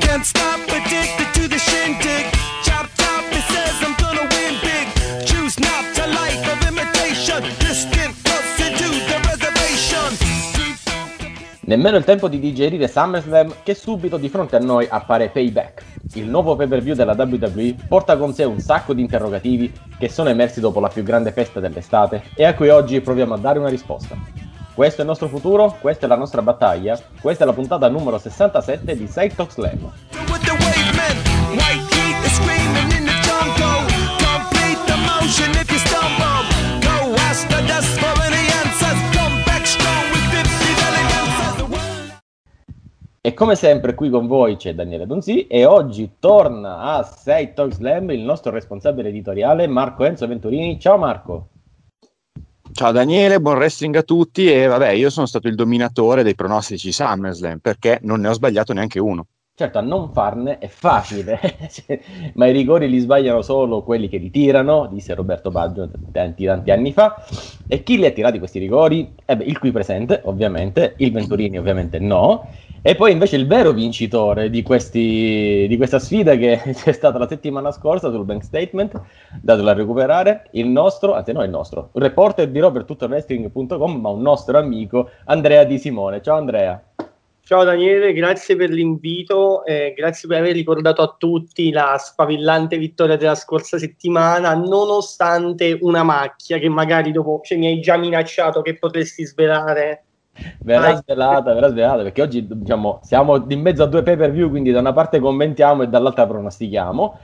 Can't stop addicted to the shindig. Nemmeno il tempo di digerire SummerSlam che subito di fronte a noi appare Payback. Il nuovo pay-per-view della WWE porta con sé un sacco di interrogativi che sono emersi dopo la più grande festa dell'estate e a cui oggi proviamo a dare una risposta. Questo è il nostro futuro, questa è la nostra battaglia, questa è la puntata numero 67 di Side Talk Slam. With E come sempre qui con voi c'è Daniele Donzi e oggi torna a Side Talk Slam il nostro responsabile editoriale Marco Enzo Venturini. Ciao Marco! Ciao Daniele, buon wrestling a tutti e vabbè io sono stato il dominatore dei pronostici SummerSlam perché non ne ho sbagliato neanche uno. Certo, a non farne è facile, Cioè, ma i rigori li sbagliano solo quelli che li tirano, disse Roberto Baggio tanti, tanti anni fa. E chi li ha tirati questi rigori? Eh beh, il qui presente, ovviamente, il Venturini ovviamente no. E poi invece il vero vincitore di, questi, di questa sfida che c'è stata la settimana scorsa sul bank statement, datelo a recuperare, il nostro, anzi no il nostro, un reporter di robertutowrestling.com, ma un nostro amico Andrea Di Simone. Ciao Andrea. Ciao Daniele, grazie per l'invito, eh, grazie per aver ricordato a tutti la spavillante vittoria della scorsa settimana, nonostante una macchia che magari dopo cioè, mi hai già minacciato che potresti svelare. Verrà Vai. svelata, verrà svelata perché oggi diciamo, siamo in mezzo a due pay per view, quindi da una parte commentiamo e dall'altra pronostichiamo.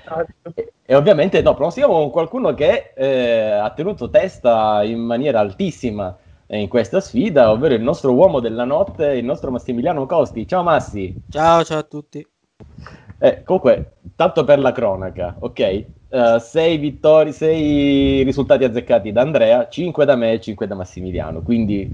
E, e ovviamente no, pronostichiamo con qualcuno che eh, ha tenuto testa in maniera altissima eh, in questa sfida, ovvero il nostro uomo della notte, il nostro Massimiliano Costi. Ciao Massi. Ciao, ciao a tutti. Eh, comunque, tanto per la cronaca, ok? Eh, sei vittorie, sei risultati azzeccati da Andrea, 5 da me e 5 da Massimiliano. Quindi,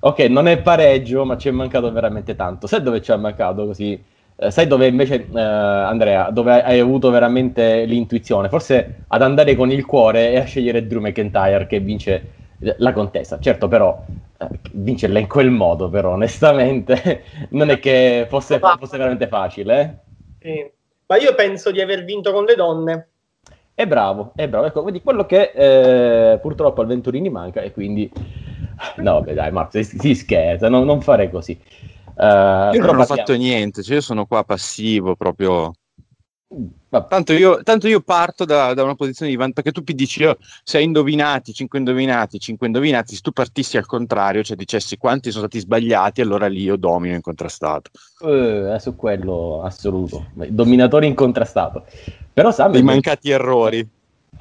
ok, non è pareggio, ma ci è mancato veramente tanto. Sai dove ci è mancato così? Eh, sai dove invece, eh, Andrea, dove hai avuto veramente l'intuizione? Forse ad andare con il cuore e a scegliere Drew McIntyre che vince la contesa. Certo, però, eh, vincerla in quel modo, però, onestamente, non è che fosse, fosse veramente facile, eh? Sì. Ma io penso di aver vinto con le donne. È bravo, è bravo. Ecco, vedi quello che eh, purtroppo al Venturini manca e quindi... No, vabbè, dai, Marco, si, si scherza, no- non fare così. Eh, Io non ho fatto niente, cioè io sono qua passivo proprio. Tanto io, tanto io parto da, da una posizione di vantaggio, perché tu dici, oh, sei indovinati, 5 indovinati, 5 indovinati, se tu partissi al contrario, cioè dicessi quanti sono stati sbagliati, allora lì io domino incontrastato. eh, su quello assoluto. Dominatore incontrastato. Però, Sam, I mancati errori.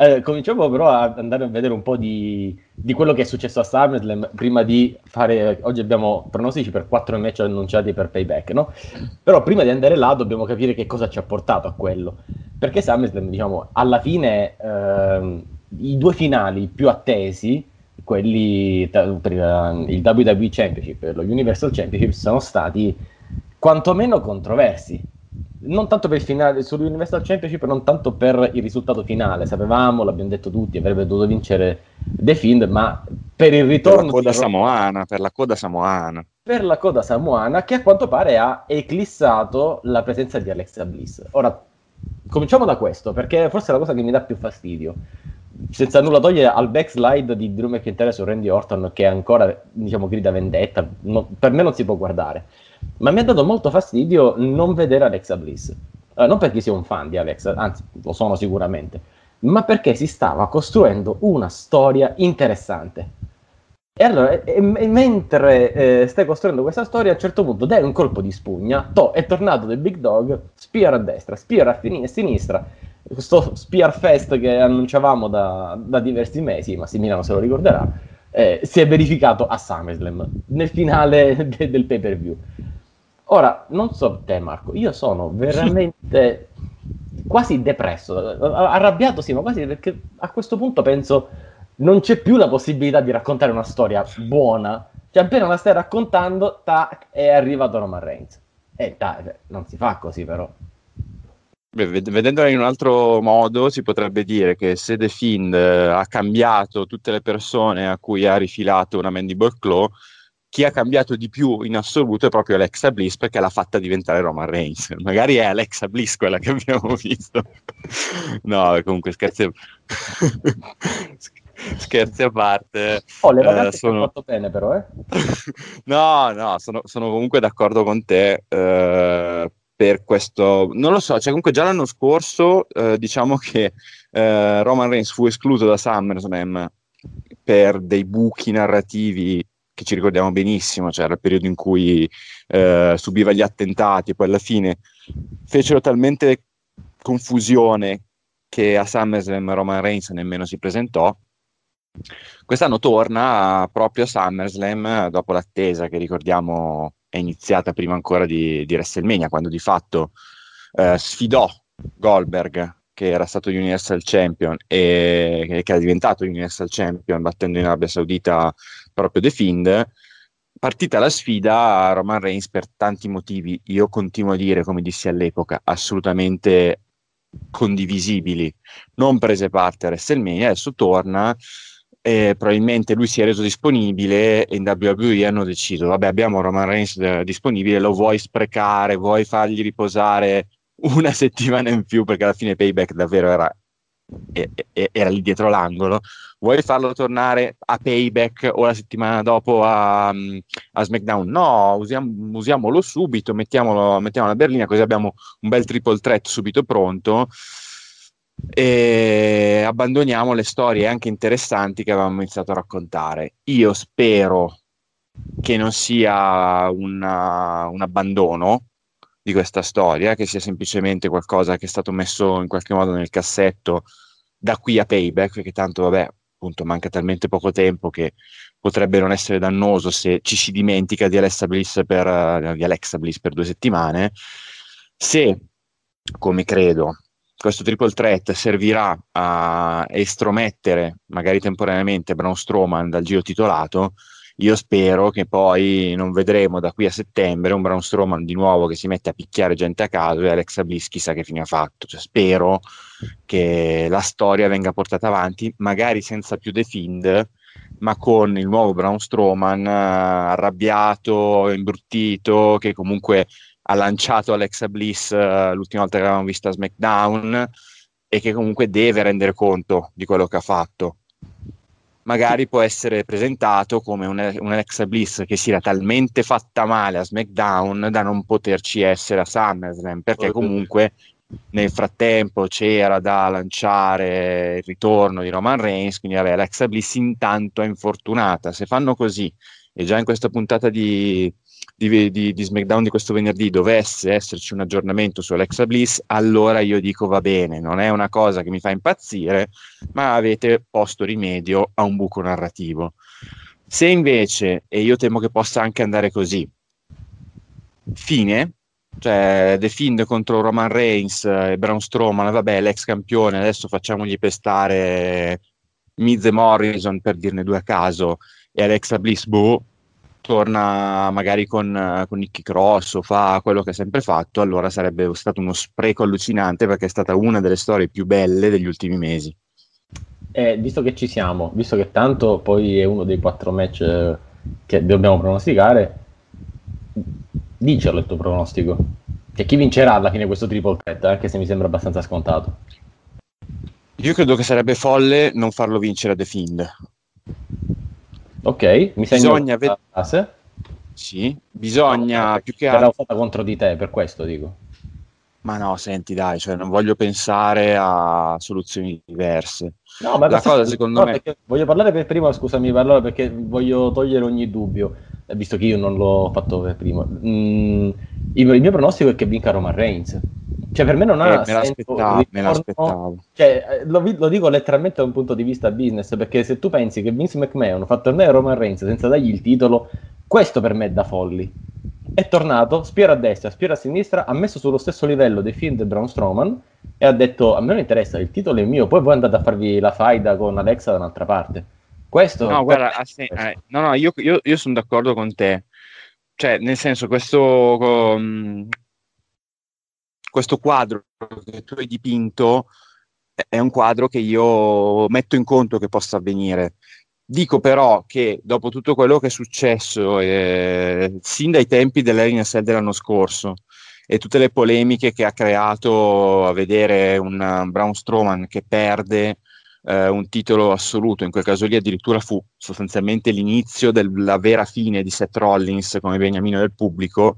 Eh, cominciamo però a andare a vedere un po' di, di quello che è successo a SummerSlam prima di fare. Oggi abbiamo pronostici per quattro match annunciati per payback, no? Però prima di andare là dobbiamo capire che cosa ci ha portato a quello. Perché SummerSlam, diciamo, alla fine ehm, i due finali più attesi, quelli per eh, il WWE Championship e lo Universal Championship, sono stati quantomeno controversi non tanto per il finale sull'Universal Championship, non tanto per il risultato finale. Sapevamo, l'abbiamo detto tutti, avrebbe dovuto vincere The Fiend, ma per il Per ritorno la coda samoana, per la coda samoana. per la coda samoana, che a quanto pare ha eclissato la presenza di Alexa Bliss. Ora, cominciamo da questo, perché forse è la cosa che mi dà più fastidio. Senza nulla togliere al backslide di Drew McIntyre su Randy Orton, che ancora, diciamo, grida vendetta, no- per me non si può guardare. Ma mi ha dato molto fastidio non vedere Alexa Bliss. Eh, non perché sia un fan di Alexa, anzi, lo sono sicuramente, ma perché si stava costruendo una storia interessante. E allora, e- e- mentre eh, stai costruendo questa storia, a un certo punto dai un colpo di spugna, to, è tornato The Big Dog, spear a destra, spear a, fini- a sinistra, questo spear fest che annunciavamo da, da diversi mesi, Massimiliano se lo ricorderà, eh, si è verificato a SummerSlam, nel finale de- del pay per view. Ora, non so te Marco, io sono veramente quasi depresso, arrabbiato sì, ma quasi perché a questo punto penso non c'è più la possibilità di raccontare una storia buona. Cioè, appena la stai raccontando, tac, è arrivato Roman Reigns. E dai, cioè, non si fa così però. Beh, ved- vedendola in un altro modo, si potrebbe dire che se The Fiend eh, ha cambiato tutte le persone a cui ha rifilato una Mandible Claw, chi ha cambiato di più in assoluto è proprio Alexa Bliss perché l'ha fatta diventare Roman Reigns. Magari è Alexa Bliss quella che abbiamo visto. no, comunque scherzi. scherzi a parte. Oh, le vacanze eh, sono... fatto bene però, eh? no, no, sono, sono, comunque d'accordo con te eh, per questo. Non lo so, cioè comunque già l'anno scorso eh, diciamo che eh, Roman Reigns fu escluso da SummerSlam per dei buchi narrativi che ci ricordiamo benissimo, cioè era il periodo in cui eh, subiva gli attentati, poi alla fine fecero talmente confusione che a SummerSlam Roman Reigns nemmeno si presentò. Quest'anno torna proprio a SummerSlam dopo l'attesa che ricordiamo è iniziata prima ancora di, di WrestleMania, quando di fatto eh, sfidò Goldberg che era stato Universal Champion e che era diventato Universal Champion battendo in Arabia Saudita proprio The Fiend, partita la sfida Roman Reigns per tanti motivi, io continuo a dire, come dissi all'epoca, assolutamente condivisibili, non prese parte a WrestleMania, adesso torna e probabilmente lui si è reso disponibile e in WWE hanno deciso, vabbè abbiamo Roman Reigns eh, disponibile, lo vuoi sprecare, vuoi fargli riposare una settimana in più perché alla fine Payback davvero era, era lì dietro l'angolo. Vuoi farlo tornare a Payback o la settimana dopo a, a SmackDown? No, usiamo, usiamolo subito, mettiamolo, mettiamolo a berlina così abbiamo un bel triple threat subito pronto e abbandoniamo le storie anche interessanti che avevamo iniziato a raccontare. Io spero che non sia una, un abbandono, di questa storia, che sia semplicemente qualcosa che è stato messo in qualche modo nel cassetto da qui a payback, che tanto vabbè, appunto manca talmente poco tempo che potrebbe non essere dannoso se ci si dimentica di Alexa Bliss per, uh, di Alexa Bliss per due settimane. Se, come credo, questo triple threat servirà a estromettere magari temporaneamente Braun Strowman dal giro titolato, io spero che poi non vedremo da qui a settembre un Braun Strowman di nuovo che si mette a picchiare gente a caso e Alexa Bliss chissà che fine ha fatto. Cioè, spero che la storia venga portata avanti, magari senza più The Fiend, ma con il nuovo Braun Strowman uh, arrabbiato, imbruttito, che comunque ha lanciato Alexa Bliss uh, l'ultima volta che l'avevamo vista a SmackDown e che comunque deve rendere conto di quello che ha fatto magari può essere presentato come un, un Alexa Bliss che si era talmente fatta male a SmackDown da non poterci essere a SummerSlam, perché comunque nel frattempo c'era da lanciare il ritorno di Roman Reigns, quindi vabbè, Alexa Bliss intanto è infortunata. Se fanno così, e già in questa puntata di, di, di, di, SmackDown di questo venerdì dovesse esserci un aggiornamento su Alexa Bliss, allora io dico va bene, non è una cosa che mi fa impazzire, ma avete posto rimedio a un buco narrativo. Se invece, e io temo che possa anche andare così, fine, cioè The Fiend contro Roman Reigns e Braun Strowman, vabbè, l'ex campione, adesso facciamogli pestare Miz e Morrison per dirne due a caso e Alexa Bliss, boh, torna magari con, con Nicky Cross o fa quello che ha sempre fatto, allora sarebbe stato uno spreco allucinante perché è stata una delle storie più belle degli ultimi mesi. Eh, visto che ci siamo, visto che tanto poi è uno dei quattro match eh, che dobbiamo pronosticare, dicelo il tuo pronostico. Che chi vincerà alla fine questo triple threat, anche se mi sembra abbastanza scontato. Io credo che sarebbe folle non farlo vincere a The Fiend. Ok, mi segno bisogna ved- frase. Sì, bisogna no, più che altro... usata contro di te, per questo dico. Ma no, senti, dai, cioè, non voglio pensare a soluzioni diverse. No, ma la cosa secondo me... Voglio parlare per prima, scusami, parlare perché voglio togliere ogni dubbio, eh, visto che io non l'ho fatto per primo. Mm, il, il, mio pronostico è che vinca Roman Reigns. Cioè, per me non Eh, ha me senso l'aspettavo, il me l'aspettavo. Cioè, eh, lo, lo dico letteralmente da un punto di vista business, perché se tu pensi che Vince McMahon fa tornare Roman Reigns senza dargli il titolo, questo per me è da folli. È tornato, spiera a destra, spiera a sinistra, ha messo sullo stesso livello dei film di Braun Strowman e ha detto a me non interessa, il titolo è mio, poi voi andate a farvi la faida con Alexa da un'altra parte. Questo No, guarda, me è ha sen- questo. eh, no, no, io, io- io sono d'accordo con te. Cioè, nel senso, questo, um, questo quadro che tu hai dipinto è- è un quadro che io metto in conto che possa avvenire. Dico però che dopo tutto quello che è successo, eh, sin dai tempi dell'NSL dell'anno scorso, e tutte le polemiche che ha creato a vedere un Braun Strowman che perde eh, un titolo assoluto, in quel caso lì addirittura fu sostanzialmente l'inizio della vera fine di Seth Rollins come beniamino del pubblico.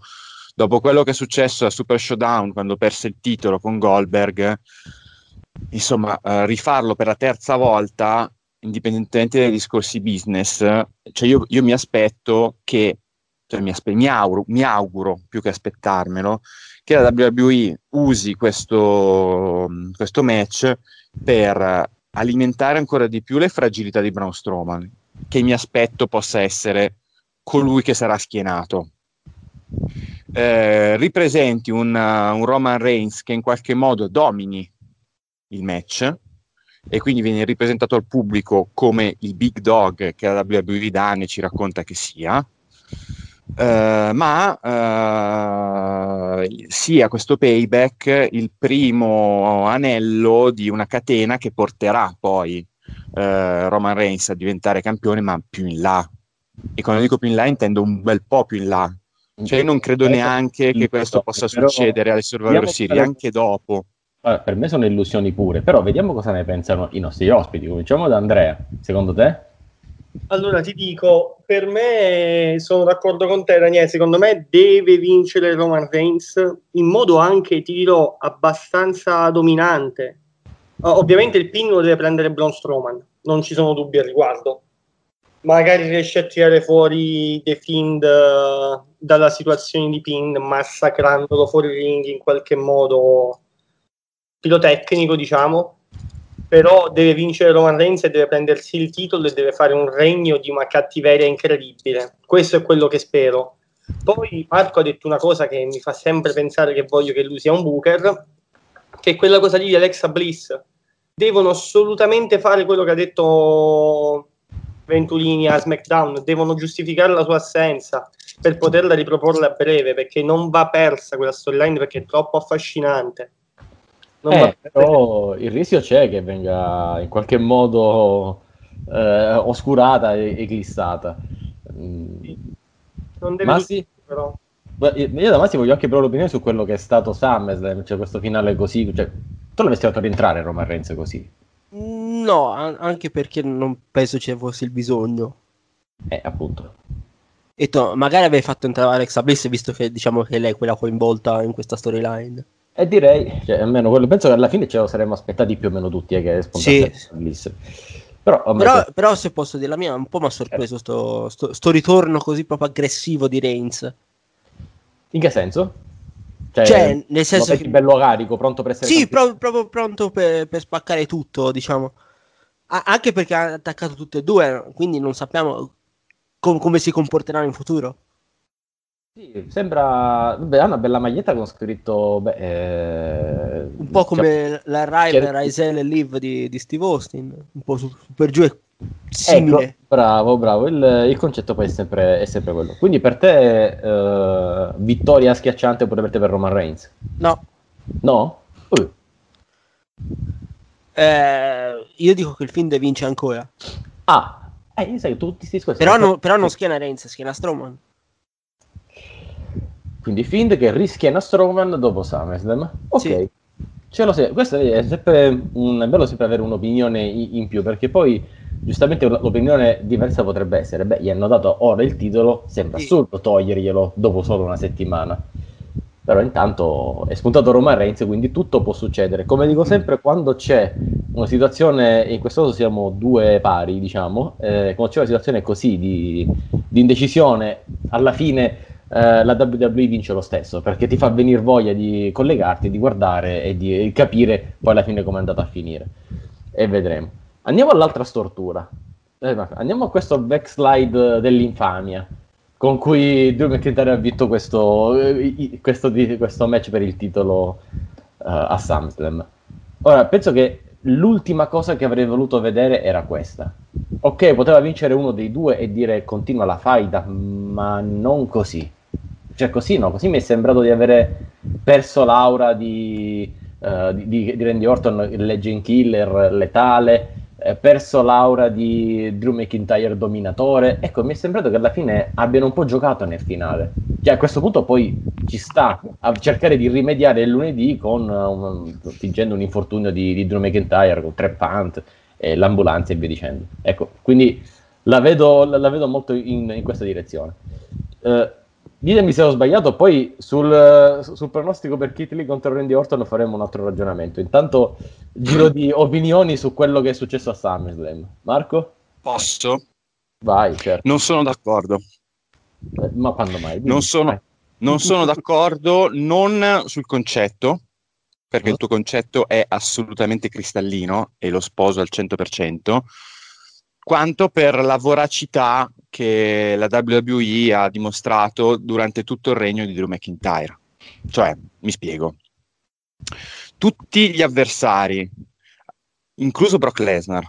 Dopo quello che è successo a Super Showdown quando perse il titolo con Goldberg, insomma, eh, rifarlo per la terza volta, indipendentemente dai discorsi business, cioè io, io mi aspetto che, cioè mi, aspe- mi auguro, mi auguro più che aspettarmelo, che la WWE usi questo, questo match per alimentare ancora di più le fragilità di Braun Strowman, che mi aspetto possa essere colui che sarà schienato. Eh, ripresenti un, uh, un Roman Reigns che in qualche modo domini il match e quindi viene ripresentato al pubblico come il big dog che la WWE da anni ci racconta che sia. Eh, ma eh, sia questo payback il primo anello di una catena che porterà poi eh, Roman Reigns a diventare campione, ma più in là. E quando dico più in là intendo un bel po' più in là. Cioè, io non credo neanche che questo possa succedere alle Survivor Series, anche dopo. Allora, per me sono illusioni pure, però vediamo cosa ne pensano i nostri ospiti. Cominciamo da Andrea, secondo te? Allora ti dico, per me sono d'accordo con te, Daniele. Secondo me deve vincere Roman Reigns in modo anche, ti dirò, abbastanza dominante. Ovviamente il pin lo deve prendere Braun Strowman, non ci sono dubbi al riguardo. Magari riesce a tirare fuori The Fiend eh, dalla situazione di pin, massacrandolo fuori ring in qualche modo pirotecnico, diciamo però deve vincere Roman Reigns e deve prendersi il titolo e deve fare un regno di una cattiveria incredibile. Questo è quello che spero. Poi Marco ha detto una cosa che mi fa sempre pensare che voglio che lui sia un booker, che è quella cosa lì di Alexa Bliss. Devono assolutamente fare quello che ha detto Ventolini a SmackDown, devono giustificare la sua assenza per poterla riproporre a breve, perché non va persa quella storyline perché è troppo affascinante. Non Eh, però il rischio c'è che venga in qualche modo eh, oscurata e eclissata. Non deve Massi? però. Io da Massi voglio anche però l'opinione su quello che è stato SummerSlam, cioè questo finale così. Cioè, tu l'avresti fatto rientrare Roman Reigns così? No, an- anche perché non penso ci fosse il bisogno. Eh, appunto. E to- magari avrei fatto entrare Alexa Bliss, visto che diciamo che lei è quella coinvolta in questa storyline. E direi, cioè, almeno quello, penso che alla fine ce lo saremmo aspettati più o meno tutti, eh, che Sì. Bliss. Però, Però, questo- però, se posso dire la mia, un po' mi ha sorpreso sto, sto- sto ritorno così proprio aggressivo di Reigns. in che senso? Cioè, Cioè, nel senso che- bello carico, pronto per essere Sì, campione? pro- proprio pronto per, per spaccare tutto, diciamo. A- anche perché ha attaccato tutte e due, quindi non sappiamo com- come si comporteranno in futuro. Sì, sembra beh, ha una bella maglietta con scritto beh, eh, Un po' come la River, Cioè- Aisel e Liv di, di Steve Austin, un po' su, su per giù è simile. Ecco, bravo, bravo. Il, il concetto poi è sempre, è sempre quello. Quindi per te, eh, vittoria schiacciante per te per Roman Reigns? No, No? Uh, eh, io dico che il Fiend vince ancora. Ah, eh, io sai, tutti questi discorsi. Però, no- però non schiena Reigns, schiena Strowman. Quindi Find che rischiena Strowman dopo SummerSlam. Ok. Sì. Ce lo sei. Questo è sempre un, è bello sempre avere un'opinione in, in più, perché poi giustamente l'opinione diversa potrebbe essere, beh, gli hanno dato ora il titolo, sembra Sì. assurdo toglierglielo dopo solo una settimana. Però intanto è spuntato Roman Reigns, quindi tutto può succedere. Come dico sempre, quando c'è una situazione, in questo caso siamo due pari, diciamo, eh, quando c'è una situazione così di, di indecisione, alla fine eh, la WWE vince lo stesso, perché ti fa venire voglia di collegarti, di guardare e di capire poi alla fine come è andato a finire. E vedremo. Andiamo all'altra stortura. Eh, andiamo a questo backslide dell'infamia con cui Drew McIntyre ha vinto questo, eh, questo, questo match per il titolo eh, a SummerSlam. Ora, penso che l'ultima cosa che avrei voluto vedere era questa. Ok, poteva vincere uno dei due e dire continua la faida, ma non così. Cioè, così no, così mi è sembrato di avere perso l'aura di, eh, di, di- Randy Orton, il Legend Killer letale, perso l'aura di Drew McIntyre dominatore. Ecco, mi è sembrato che alla fine abbiano un po' giocato nel finale. Cioè, a questo punto poi ci sta a cercare di rimediare il lunedì con eh, un- fingendo un infortunio di, di Drew McIntyre con tre punt e l'ambulanza e via dicendo. Ecco, quindi la vedo, la, vedo molto in, in questa direzione. Eh, ditemi se ho sbagliato, poi sul, sul pronostico per Kit Lee contro Randy Orton faremo un altro ragionamento. Intanto giro di opinioni su quello che è successo a SummerSlam. Marco? Posso? Vai, certo. Non sono d'accordo. Eh, Ma quando mai? Dimmi. Non sono, non sono d'accordo non sul concetto, perché il tuo concetto è assolutamente cristallino e lo sposo al 100%, quanto per la voracità che la WWE ha dimostrato durante tutto il regno di Drew McIntyre. Cioè, mi spiego. Tutti gli avversari, incluso Brock Lesnar,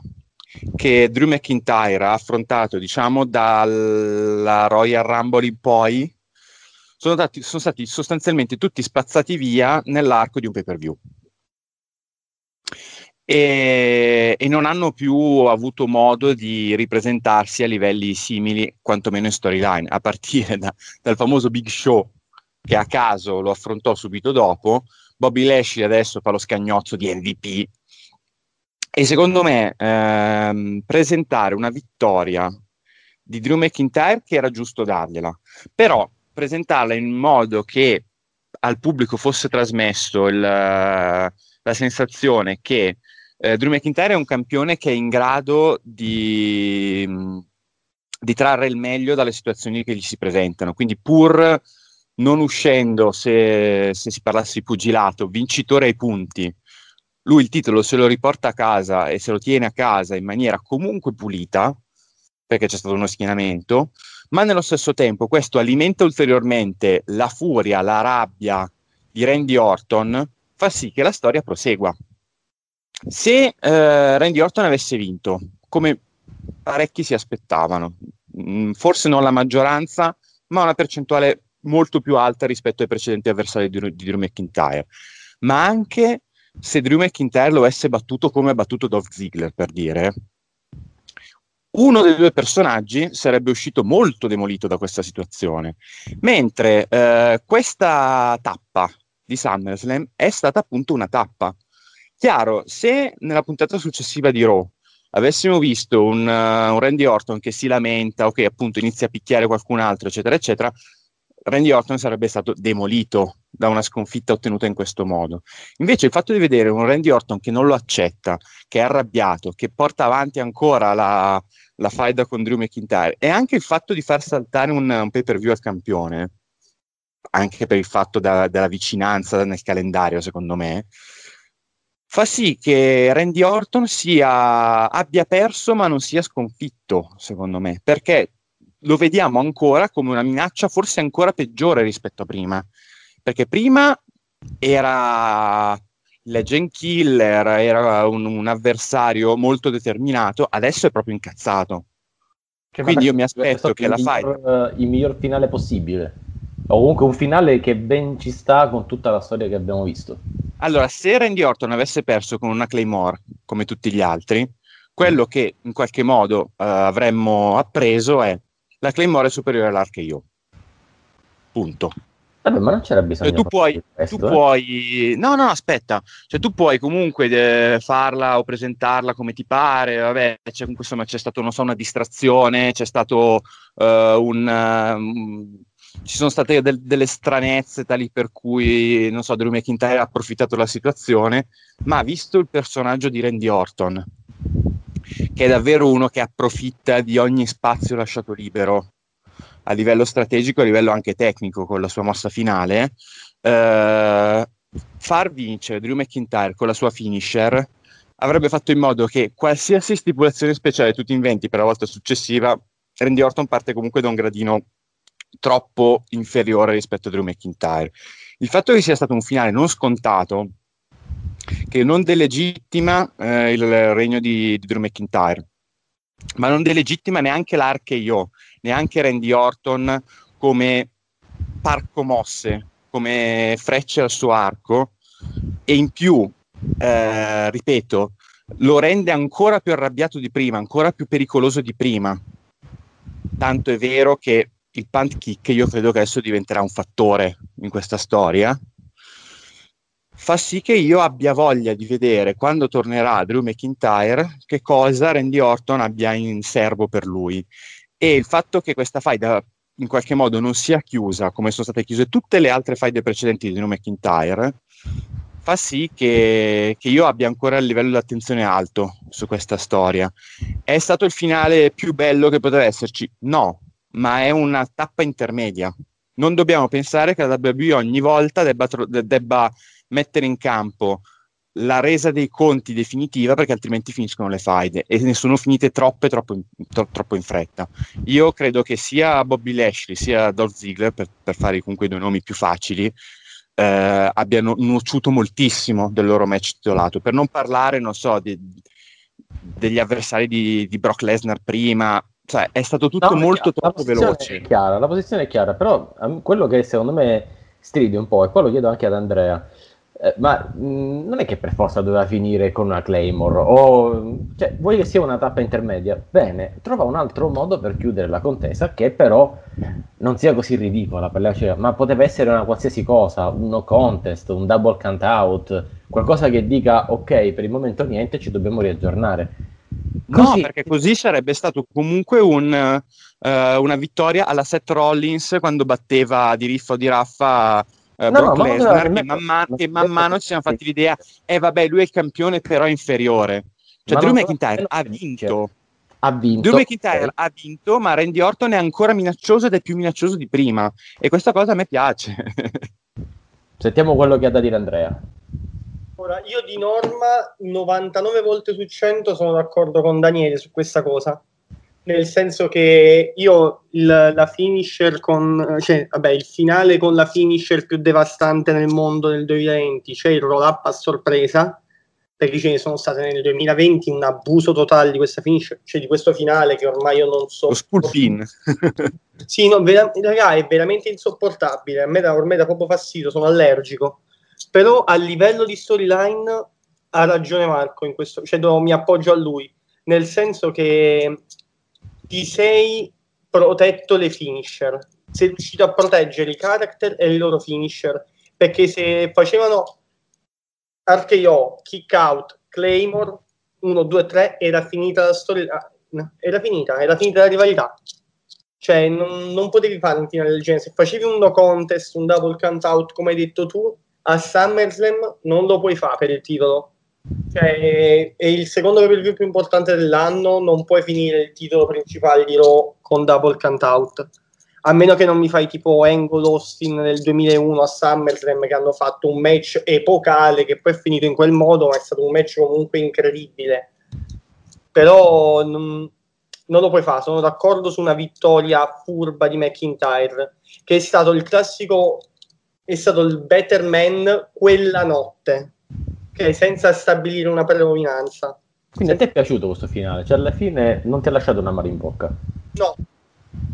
che Drew McIntyre ha affrontato, diciamo, dalla Royal Rumble in poi, sono, dati- sono stati sostanzialmente tutti spazzati via nell'arco di un pay per view. E, e non hanno più avuto modo di ripresentarsi a livelli simili, quantomeno in storyline, a partire da- dal famoso Big Show che a caso lo affrontò subito dopo. Bobby Lashley adesso fa lo scagnozzo di MVP. E secondo me ehm, presentare una vittoria di Drew McIntyre che era giusto dargliela, però presentarla in modo che al pubblico fosse trasmesso il, la sensazione che eh, Drew McIntyre è un campione che è in grado di, mh, di trarre il meglio dalle situazioni che gli si presentano. Quindi, pur non uscendo, se, se si parlasse di pugilato, vincitore ai punti, lui il titolo se lo riporta a casa e se lo tiene a casa in maniera comunque pulita, perché c'è stato uno schienamento, ma nello stesso tempo questo alimenta ulteriormente la furia, la rabbia di Randy Orton, fa sì che la storia prosegua. Se eh, Randy Orton avesse vinto, come parecchi si aspettavano, mh, forse non la maggioranza, ma una percentuale molto più alta rispetto ai precedenti avversari di, di Drew McIntyre, ma anche se Drew McIntyre lo avesse battuto come ha battuto Dolph Ziggler, per dire, uno dei due personaggi sarebbe uscito molto demolito da questa situazione, mentre eh, questa tappa di SummerSlam è stata appunto una tappa. Chiaro, se nella puntata successiva di Raw avessimo visto un, uh, un Randy Orton che si lamenta o che appunto inizia a picchiare qualcun altro, eccetera, eccetera, Randy Orton sarebbe stato demolito da una sconfitta ottenuta in questo modo. Invece il fatto di vedere un Randy Orton che non lo accetta, che è arrabbiato, che porta avanti ancora la, la faida con Drew McIntyre e anche il fatto di far saltare un, un pay per view al campione, anche per il fatto da- della vicinanza nel calendario, secondo me, fa sì che Randy Orton sia, abbia perso ma non sia sconfitto, secondo me, perché lo vediamo ancora come una minaccia forse ancora peggiore rispetto a prima, perché prima era Legend Killer, era un, un avversario molto determinato, adesso è proprio incazzato. Cioè, Quindi io mi aspetto che la miglior, eh, il miglior finale possibile. O comunque un finale che ben ci sta con tutta la storia che abbiamo visto. Allora, se Randy Orton avesse perso con una Claymore, come tutti gli altri, quello che in qualche modo eh, avremmo appreso è la Claymore è superiore all'Archeio. Punto. Vabbè, ma non c'era bisogno Cioè, tu puoi, questo, tu eh. puoi, no, no, aspetta, cioè, tu puoi comunque eh, farla o presentarla come ti pare. Vabbè, c'è, insomma, c'è stato, non so, una distrazione, c'è stato eh, un. um, ci sono state del- delle stranezze tali per cui, non so, Drew McIntyre ha approfittato della situazione, ma visto il personaggio di Randy Orton, che è davvero uno che approfitta di ogni spazio lasciato libero a livello strategico, a livello anche tecnico con la sua mossa finale, eh, far vincere Drew McIntyre con la sua finisher avrebbe fatto in modo che qualsiasi stipulazione speciale tu ti inventi per la volta successiva, Randy Orton parte comunque da un gradino troppo inferiore rispetto a Drew McIntyre. Il fatto che sia stato un finale non scontato, che non delegittima eh, il regno di, di Drew McIntyre, ma non delegittima neanche l'RKO, neanche Randy Orton come parco mosse, come frecce al suo arco, e in più eh, ripeto, lo rende ancora più arrabbiato di prima, ancora più pericoloso di prima. Tanto è vero che il punt kick io credo che adesso diventerà un fattore in questa storia. Fa sì che io abbia voglia di vedere quando tornerà Drew McIntyre che cosa Randy Orton abbia in serbo per lui. E il fatto che questa faida in qualche modo non sia chiusa come sono state chiuse tutte le altre faide precedenti di Drew McIntyre fa sì che, che, io abbia ancora il livello di attenzione alto su questa storia. È stato il finale più bello che poteva esserci? No, ma è una tappa intermedia. Non dobbiamo pensare che la WWE ogni volta debba, debba mettere in campo la resa dei conti definitiva perché altrimenti finiscono le faide e ne sono finite troppe troppo in, tro, troppo in fretta. Io credo che sia Bobby Lashley sia Dolph Ziggler, per, per fare comunque i due nomi più facili, eh, abbiano nuociuto moltissimo del loro match titolato. Per non parlare, non so, di, degli avversari di, di, Brock Lesnar prima, cioè è stato tutto no, molto troppo veloce. Chiara, la posizione è chiara, però um, quello che secondo me stride un po', e poi lo chiedo anche ad Andrea, eh, ma mh, non è che per forza doveva finire con una Claymore, o cioè, vuoi che sia una tappa intermedia? Bene, trova un altro modo per chiudere la contesa che però non sia così ridicola, per la cioè, ma poteva essere una qualsiasi cosa, un no contest, un double count out, qualcosa che dica ok, per il momento niente, ci dobbiamo riaggiornare. Così... No, perché così sarebbe stato comunque un, uh, una vittoria alla Seth Rollins quando batteva di riffa o di raffa uh, no, Brock no, Lesnar, che, man mano, che man mano ci siamo fatti l'idea, eh vabbè, lui è il campione però inferiore. Cioè ma Drew McIntyre ha vinto. Ha vinto. Drew McIntyre ha vinto, ma Randy Orton è ancora minaccioso ed è più minaccioso di prima. E questa cosa a me piace. Sentiamo quello che ha da dire Andrea. Ora, io di norma 99 volte su 100 sono d'accordo con Daniele su questa cosa nel senso che io il, la finisher con cioè, vabbè, il finale con la finisher più devastante nel mondo nel 2020, cioè il roll up a sorpresa, perché ce ne sono state nel 2020 un abuso totale di questa finisher, cioè di questo finale che ormai io non so. Lo school pin. sì, no, vera- raga, è veramente insopportabile, a me da, ormai da proprio fastidio, sono allergico. Però a livello di storyline ha ragione Marco in questo, cioè do, mi appoggio a lui, nel senso che ti sei protetto le finisher, sei riuscito a proteggere i character e i loro finisher, perché se facevano RKO, kick out, Claymore 1, 2, 3 era finita la storia, ah, era finita, era finita la rivalità. Cioè, non, non potevi fare un finale del genere. Se facevi un no contest, un double count out, come hai detto tu, a SummerSlam non lo puoi fare per il titolo cioè, è il secondo pay per view più importante dell'anno, non puoi finire il titolo principale di Raw con double count out. A meno che non mi fai tipo Angle Austin nel 2001 a SummerSlam che hanno fatto un match epocale che poi è finito in quel modo, ma è stato un match comunque incredibile. Però non, non lo puoi fare, sono d'accordo su una vittoria furba di McIntyre, che è stato il classico, è stato il better man quella notte ok, senza stabilire una predominanza. Quindi a te è piaciuto questo finale? Cioè alla fine non ti ha lasciato una mano in bocca? No,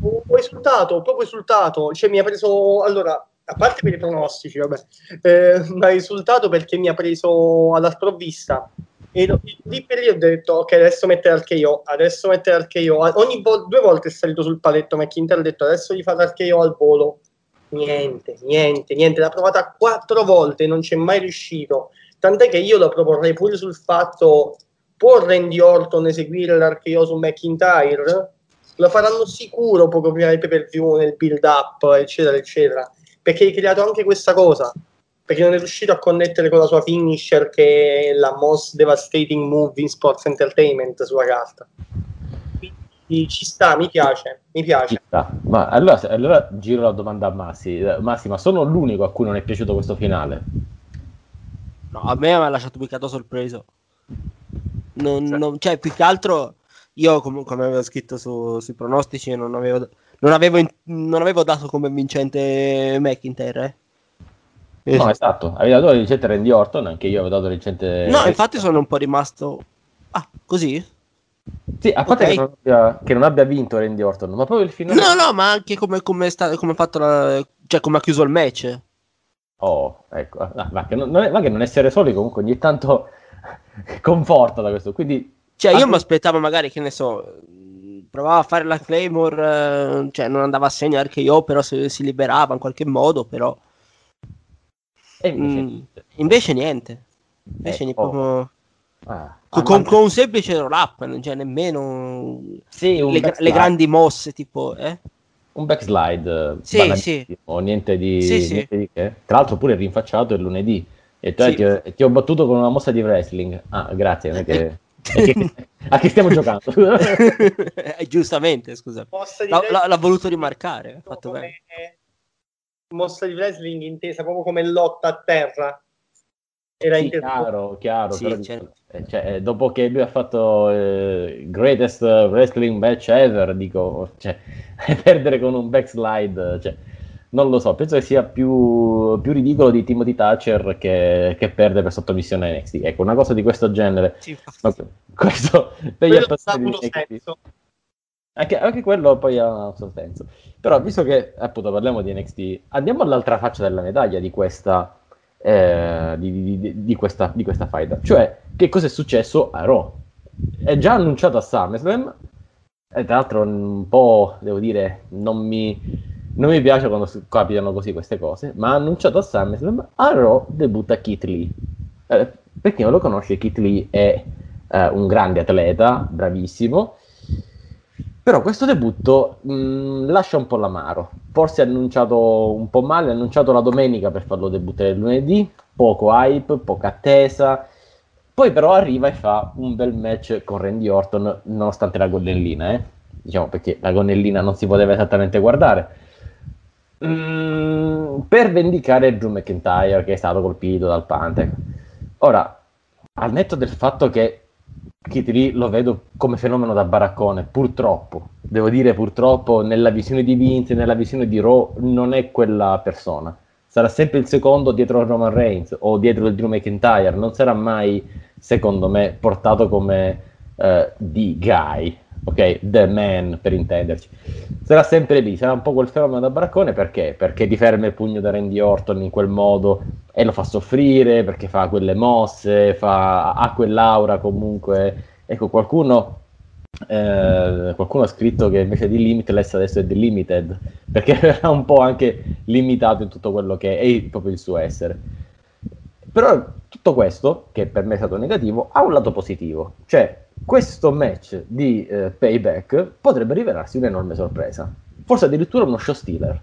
ho esultato, proprio esultato. Cioè mi ha preso, allora, a parte per i pronostici, vabbè, eh, mi ha risultato perché mi ha preso alla sprovvista. E lì per lì ho detto, ok, adesso mette l'archeo, adesso mette l'archeo. Ogni vo- due volte è salito sul paletto McIntyre, ha detto adesso gli fa l'archeo al volo. Niente, niente, niente. L'ha provata quattro volte, non c'è mai riuscito. Tant'è che io lo proporrei pure sul fatto, può Randy Orton eseguire l'archeo su McIntyre? Lo faranno sicuro poco prima del pay view, nel build up, eccetera, eccetera. Perché hai creato anche questa cosa. Perché non è riuscito a connettere con la sua finisher, che è la most devastating move in sports entertainment sulla carta. Sì, ci sta, mi piace, mi piace. Ma allora, allora giro la domanda a Massi. Massi, ma sono l'unico a cui non è piaciuto questo finale? No, a me mi ha lasciato piccato sorpreso. Non, non- cioè, più che altro, io com- come avevo scritto su- sui pronostici, non avevo, non avevo, in- non avevo dato come vincente McIntyre. eh. No, esatto. Avevi dato la vincente Randy Orton, anche io avevo dato la vincente... No, infatti sono un po' rimasto... Ah, così? Sì, a parte Ok. che, non abbia, che non abbia vinto Randy Orton, ma proprio il finale... No, no, ma anche come, come, sta- come ha fatto la... Cioè, come ha chiuso il match. Oh, ecco. Ah, ma, che non, non è, ma che non essere soli comunque ogni tanto conforta da questo. Quindi... Cioè, io Ah, mi aspettavo magari, che ne so, provava a fare la Claymore, eh, cioè non andava a segnare che io, però se, si liberava in qualche modo, però... E invece... Mm, invece niente. Invece Eh, ni- oh. proprio- Ah, con, con- con un semplice roll up, non c'è nemmeno Sì, un le, le grandi mosse, tipo... Eh? Un backslide. eh, Sì, banalissimo, Niente di, Sì, sì. niente di che. Tra l'altro pure rinfacciato il lunedì. E tu, Sì. ti, ho- ti ho battuto con una mossa di wrestling. Ah, grazie. non è che- è che- a chi stiamo giocando? Eh, Giustamente, scusa. L'ha, l'ha- l'ha voluto rimarcare. Fatto come- bene. Mossa di wrestling intesa proprio come lotta a terra. Era Sì, intesa chiaro, chiaro. Sì, però certo. eh, cioè, eh, dopo che lui ha fatto eh, greatest wrestling match ever, dico, cioè, perdere con un backslide, cioè, non lo so, penso che sia più, più ridicolo di Timothy Thatcher che, che perde per sottomissione a NXT. Ecco, una cosa di questo genere. Sì. Ma questo per gli appassionati. Anche, anche quello poi ha un suo senso. Però, visto che appunto parliamo di NXT, andiamo all'altra faccia della medaglia di questa, eh, di, di- di- questa, di questa faida. Cioè, che cosa è successo a Raw? È già annunciato a SummerSlam, e tra l'altro un po', devo dire, non mi, non mi piace quando capitano così queste cose, ma ha annunciato a SummerSlam, a Raw debutta Keith Lee. Eh, per chi non lo conosce, Keith Lee è eh, un grande atleta, bravissimo, però questo debutto mh, lascia un po' l'amaro. Forse è annunciato un po' male, è annunciato la domenica per farlo debuttare lunedì, poco hype, poca attesa. Poi però arriva e fa un bel match con Randy Orton, nonostante la gonnellina, eh? Diciamo perché la gonnellina non si poteva esattamente guardare. Mm, per vendicare Drew McIntyre che è stato colpito dal Pantec. Ora, al netto del fatto che Keith Lee lo vedo come fenomeno da baraccone, purtroppo, devo dire purtroppo nella visione di Vince, nella visione di Raw non è quella persona. Sarà sempre il secondo dietro Roman Reigns o dietro il Drew McIntyre, non sarà mai, secondo me, portato come eh, the guy, ok? The man per intenderci. Sarà sempre lì, sarà un po' quel fenomeno da baraccone perché? Perché ti ferma il pugno da Randy Orton in quel modo e lo fa soffrire perché fa quelle mosse, fa, ha quell'aura comunque. Ecco, qualcuno, eh, qualcuno ha scritto che invece di Limitless adesso è The Limited perché era un po' anche limitato in tutto quello che è proprio il suo essere. Però tutto questo, che per me è stato negativo, ha un lato positivo. Cioè, questo match di eh, Payback potrebbe rivelarsi un'enorme sorpresa. Forse addirittura uno show stealer.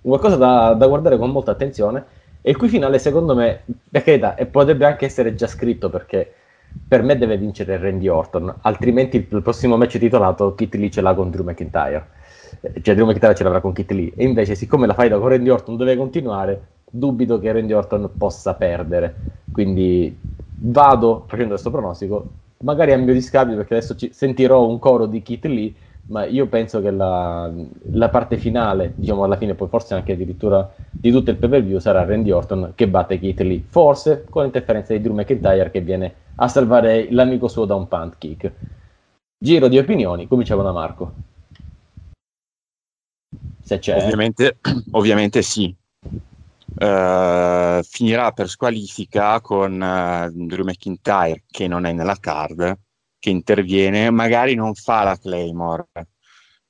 Qualcosa da, da guardare con molta attenzione. E il cui finale, secondo me, per carità, e potrebbe anche essere già scritto perché per me deve vincere Randy Orton. Altrimenti il, prossimo match titolato Kit Lee ce l'ha con Drew McIntyre. Eh, Cioè, Drew McIntyre ce l'avrà con Kit Lee. E invece, siccome la faida con Randy Orton deve continuare, dubito che Randy Orton possa perdere. Quindi vado facendo questo pronostico, magari a mio discapito, perché adesso ci sentirò un coro di Kit Lee, ma io penso che la, la parte finale, diciamo alla fine, poi forse anche addirittura di tutto il pay-per-view, sarà Randy Orton che batte Kit Lee, forse con l'interferenza di Drew McIntyre che viene a salvare l'amico suo da un punt kick. Giro di opinioni, cominciamo da Marco. Se c'è. Ovviamente, ovviamente sì. Eh, finirà per squalifica con eh, Drew McIntyre che non è nella card, che interviene, magari non fa la Claymore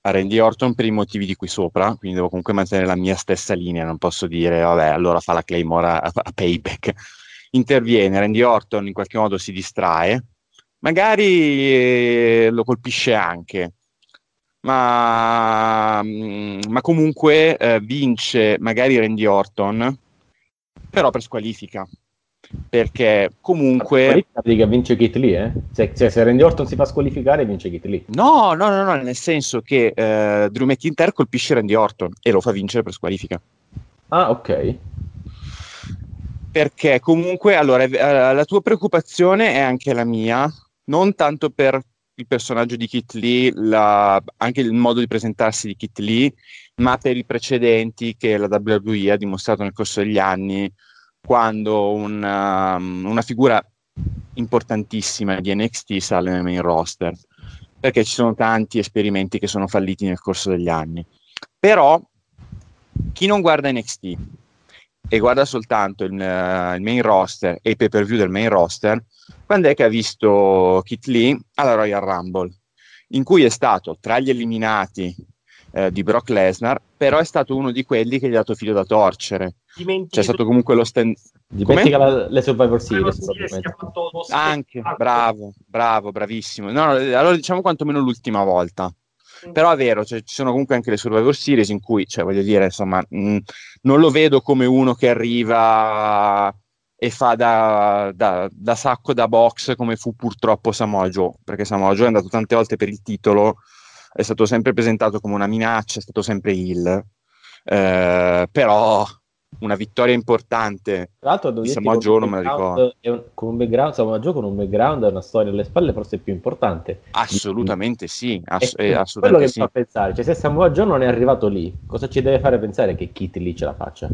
a Randy Orton per i motivi di qui sopra, quindi devo comunque mantenere la mia stessa linea, non posso dire vabbè allora fa la Claymore a, a payback. Interviene, Randy Orton in qualche modo si distrae, magari eh, lo colpisce anche, ma, mm, ma comunque eh, vince magari Randy Orton, però per squalifica. perché comunque che vince Kit Lee, eh? Se, se, se Randy Orton si fa squalificare, vince Kit Lee. no, no, no, no, nel senso che eh, Drew McIntyre colpisce Randy Orton e lo fa vincere per squalifica. Ah, ok. Perché comunque, allora, eh, la tua preoccupazione è anche la mia, non tanto per il personaggio di Kit Lee, la- anche il modo di presentarsi di Kit Lee, ma per i precedenti che la WWE ha dimostrato nel corso degli anni, quando una, una figura importantissima di NXT sale nel main roster, perché ci sono tanti esperimenti che sono falliti nel corso degli anni. Però chi non guarda NXT e guarda soltanto il, eh, il main roster e i pay per view del main roster, quando è che ha visto Kit Lee alla Royal Rumble, in cui è stato tra gli eliminati eh, di Brock Lesnar, però è stato uno di quelli che gli ha dato filo da torcere. Dimentichi C'è stato comunque lo stand. Dimentica la- le Survivor Series, Series che probabilmente. ha fatto lo Anche, bravo, bravo, bravissimo. No, no, allora diciamo quantomeno l'ultima volta. Però è vero, cioè, ci sono comunque anche le Survivor Series in cui, cioè, voglio dire, insomma, mh, non lo vedo come uno che arriva e fa da, da- da sacco da box come fu purtroppo Samoa Joe, perché Samoa Joe è andato tante volte per il titolo, è stato sempre presentato come una minaccia, è stato sempre heel, Eh, però una vittoria importante Tra l'altro, Di Samoa Joe con non me la ricordo. è un- con un background, Samoa Joe con un background e una storia alle spalle forse più importante. Assolutamente sì, ass- eh, quello assolutamente che sì. fa pensare, cioè se Samoa Joe non è arrivato lì, cosa ci deve fare pensare che Kit lì ce la faccia?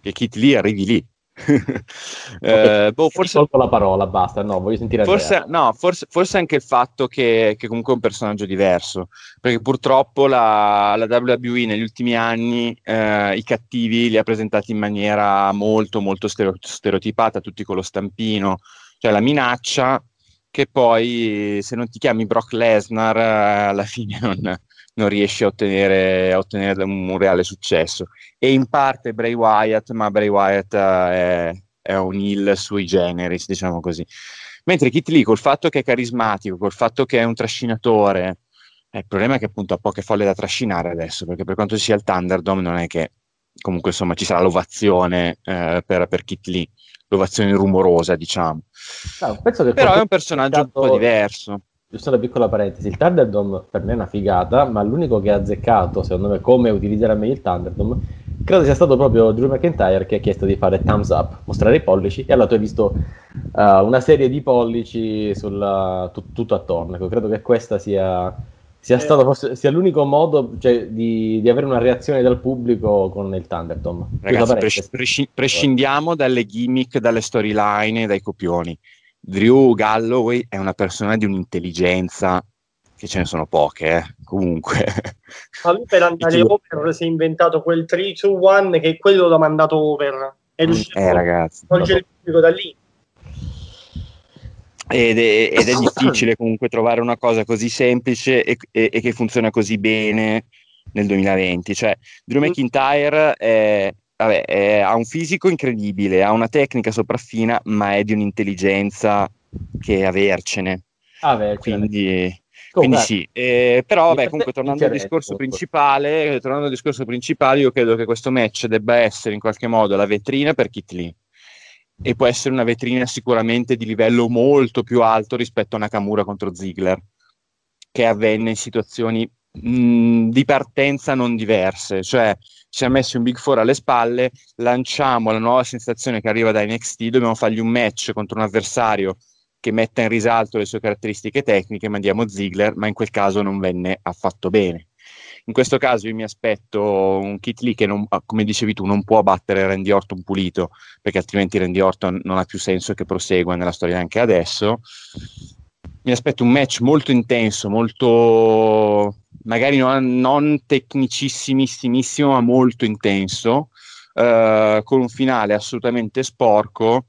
Che Kit Lee arrivi lì. Eh, boh, forse, Tolgo la parola, basta, no, voglio sentire forse, no, forse, forse anche il fatto che, che comunque è un personaggio diverso, perché purtroppo la, la WWE negli ultimi anni eh, i cattivi li ha presentati in maniera molto molto stereo- stereotipata, tutti con lo stampino, cioè la minaccia che poi se non ti chiami Brock Lesnar eh, alla fine non, non riesci a ottenere, a ottenere un, un reale successo. E in parte Bray Wyatt, ma Bray Wyatt eh, è, è un heel sui generis, diciamo così. Mentre Kit Lee, col fatto che è carismatico, col fatto che è un trascinatore, eh, il problema è che appunto ha poche folle da trascinare adesso, perché per quanto ci sia il Thunderdome non è che comunque insomma ci sarà l'ovazione eh, per, per Kit Lee, l'ovazione rumorosa diciamo. No, penso che Però è un personaggio un po' diverso. Giusto una piccola parentesi, il Thunderdome per me è una figata, ma l'unico che ha azzeccato, secondo me, come utilizzare meglio il Thunderdome, credo sia stato proprio Drew McIntyre che ha chiesto di fare thumbs up, mostrare i pollici, e allora tu hai visto uh, una serie di pollici sul tu- tutto attorno. Ecco, credo che questa sia, sia Eh. stato forse sia l'unico modo cioè, di, di avere una reazione dal pubblico con il Thunderdome. Ragazzi, presci- prescindiamo dalle gimmick, dalle storyline dai copioni. Drew Galloway è una persona di un'intelligenza che ce ne sono poche, eh. comunque. Ma lui per andare Io- over si è inventato quel 3-2-1 che quello l'ha mandato over. È riuscito eh, a ragazzi. togliere il pubblico da lì. Ed è, ed è difficile comunque trovare una cosa così semplice e, e- e che funziona così bene nel 2020. Cioè, Drew Mm. McIntyre è- vabbè, è- ha un fisico incredibile, ha una tecnica sopraffina, ma è di un'intelligenza che avercene. Ah, beh, cioè, Quindi, quindi sì, Eh, però vabbè, comunque tornando al discorso principale, eh, tornando al discorso principale, io credo che questo match debba essere in qualche modo la vetrina per Kit Lee. E può essere una vetrina sicuramente di livello molto più alto rispetto a Nakamura contro Ziggler, che avvenne in situazioni mh, di partenza non diverse, cioè ci siamo messi un Big Four alle spalle, lanciamo la nuova sensazione che arriva da NXT, dobbiamo fargli un match contro un avversario che metta in risalto le sue caratteristiche tecniche, mandiamo Ziggler, ma in quel caso non venne affatto bene. In questo caso io mi aspetto un Kit Lee che, non- come dicevi tu, non può battere Randy Orton pulito, perché altrimenti Randy Orton non ha più senso che prosegua nella storia anche adesso. Mi aspetto un match molto intenso, molto magari non, non tecnicissimissimo, ma molto intenso, eh, con un finale assolutamente sporco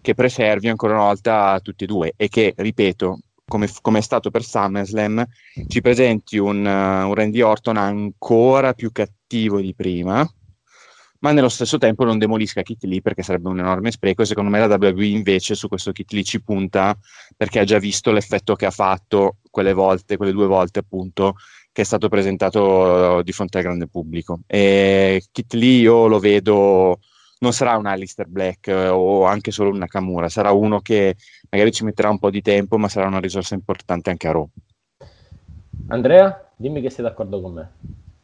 che preservi ancora una volta tutti e due e che, ripeto, come, come è stato per SummerSlam, ci presenti un, uh, un Randy Orton ancora più cattivo di prima, ma nello stesso tempo non demolisca Kit Lee perché sarebbe un enorme spreco. E secondo me la WWE invece su questo Kit Lee ci punta perché ha già visto l'effetto che ha fatto quelle volte, quelle due volte appunto, che è stato presentato uh, di fronte al grande pubblico. E Kit Lee io lo vedo non sarà un Alistair Black eh, o anche solo un Nakamura, sarà uno che magari ci metterà un po' di tempo, ma sarà una risorsa importante anche a Raw. Andrea, dimmi che sei d'accordo con me.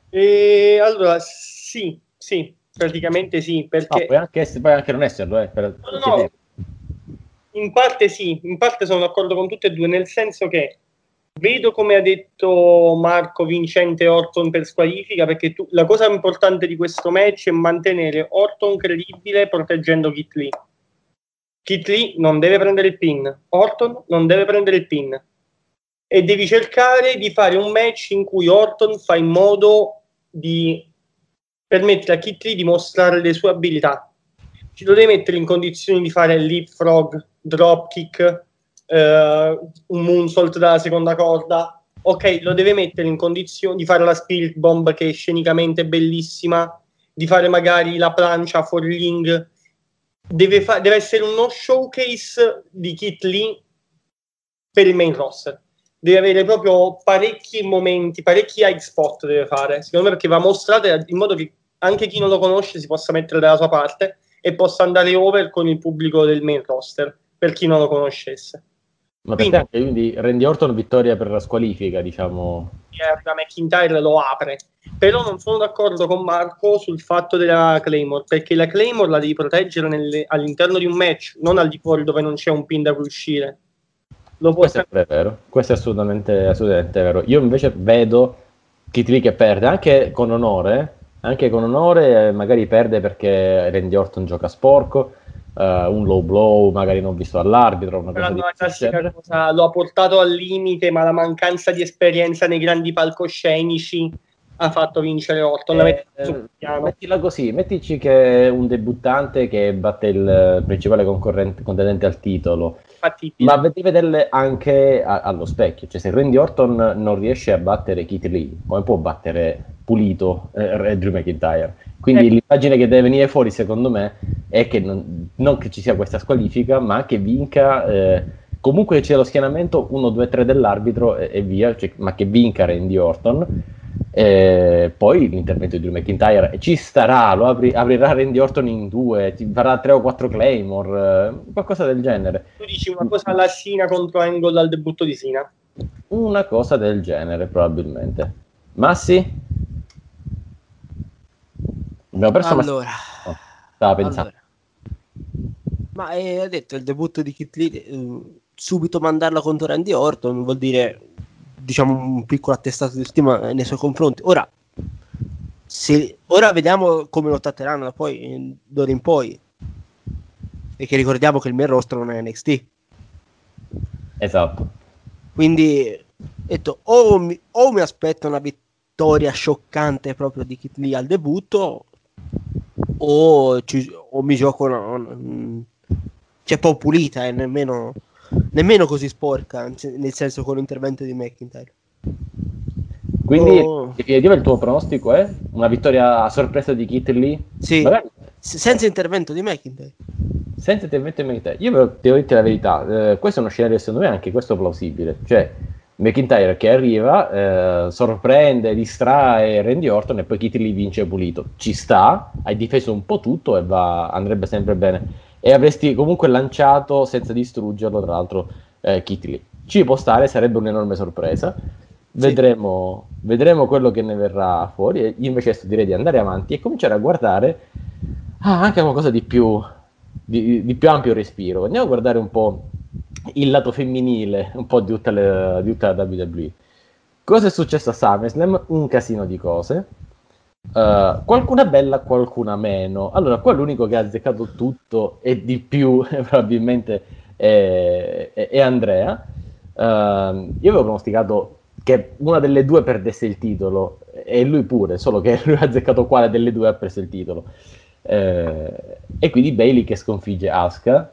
E allora, sì, sì, praticamente sì, No, perché puoi, anche ess- puoi anche non esserlo, eh, per- No, no, no. in parte sì, in parte sono d'accordo con tutte e due, nel senso che vedo come ha detto Marco vincente Orton per squalifica, perché tu- la cosa importante di questo match è mantenere Orton credibile proteggendo Kit Lee. Kit Lee non deve prendere il pin, Orton non deve prendere il pin e devi cercare di fare un match in cui Orton fa in modo di permettere a Kit Lee di mostrare le sue abilità ci lo devi mettere in condizioni di fare leapfrog, dropkick, eh, un moonsault dalla seconda corda. Ok, lo deve mettere in condizioni di fare la spirit bomb che è scenicamente bellissima, di fare magari la plancia for ring. Deve, fa- deve essere uno showcase di Kit Lee per il main roster. Deve avere proprio parecchi momenti, parecchi high spot deve fare, secondo me perché va mostrato in modo che anche chi non lo conosce si possa mettere dalla sua parte e possa andare over con il pubblico del main roster per chi non lo conoscesse. Ma Quindi- anche quindi Randy Orton vittoria per la squalifica, diciamo. Da McIntyre lo apre, però non sono d'accordo con Marco sul fatto della Claymore perché la Claymore la devi proteggere nelle- all'interno di un match, non al di fuori dove non c'è un pin da cui uscire. Lo Questo è vero, questo è assolutamente, assolutamente vero. Io invece vedo Kit Lee che perde anche con onore, anche con onore, eh, magari perde perché Randy Orton gioca sporco, eh, un low blow, magari non visto dall'arbitro, una cosa Però di cosa, lo ha portato al limite, ma la mancanza di esperienza nei grandi palcoscenici ha fatto vincere Orton. Eh, piano. mettila così, mettici che è un debuttante che batte il principale concorrente, contendente al titolo, fattibile. ma devi vederle anche a- allo specchio. Cioè, se Randy Orton non riesce a battere Keith Lee, come può battere pulito eh, Drew McIntyre? Quindi Eh. l'immagine che deve venire fuori, secondo me, è che non, non che ci sia questa squalifica, ma che vinca. eh, comunque c'è lo schienamento 1, 2, 3 dell'arbitro e, e via, cioè, ma che vinca Randy Orton. Eh, poi l'intervento di Drew McIntyre ci starà, lo apri- aprirà Randy Orton in due, ti farà 3 o 4 Claymore, eh, qualcosa del genere. Tu dici una cosa alla Sina contro Angle al debutto di Sina. Una cosa del genere, probabilmente. Massi? Abbiamo perso. Allora, Oh, stava pensando. allora. ma eh, ha detto il debutto di Kit Lee, eh, subito mandarla contro Randy Orton vuol dire diciamo un piccolo attestato di stima nei suoi confronti. Ora, se, ora vediamo come lo tratteranno da poi, d'ora in poi. Perché ricordiamo che il mio rostro non è NXT. Esatto. Quindi ho detto o mi, o mi aspetto una vittoria scioccante proprio di Kit Lee al debutto o, ci- o mi gioco una, una- cioè un po' pulita e nemmeno, nemmeno così sporca nel senso con l'intervento di McIntyre Quindi, Oh. in definitiva, il tuo pronostico è una vittoria a sorpresa di Kit Lee? sì s- senza intervento di McIntyre senza intervento di McIntyre. Io devo dirti la verità, eh, questo è uno scenario secondo me anche questo plausibile. Cioè, McIntyre che arriva, eh, sorprende, distrae Randy Orton e poi Kit Lee vince pulito. Ci sta, hai difeso un po' tutto e va, andrebbe sempre bene. E avresti comunque lanciato senza distruggerlo, tra l'altro, eh, Kit Lee. Ci può stare, sarebbe un'enorme sorpresa. Vedremo, vedremo quello che ne verrà fuori. Io invece direi di andare avanti e cominciare a guardare ah, anche qualcosa di più, di, di più ampio respiro. Andiamo a guardare un po' il lato femminile, un po' di tutta, le- di tutta la WWE. Cosa è successo a SummerSlam? Un casino di cose. Uh, qualcuna bella, qualcuna meno. Allora, qua l'unico che ha azzeccato tutto e di più probabilmente è, è- è Andrea. Uh, io avevo pronosticato che una delle due perdesse il titolo e lui pure, solo che lui ha azzeccato quale delle due ha preso il titolo. Eh, e quindi Bailey che sconfigge Asuka.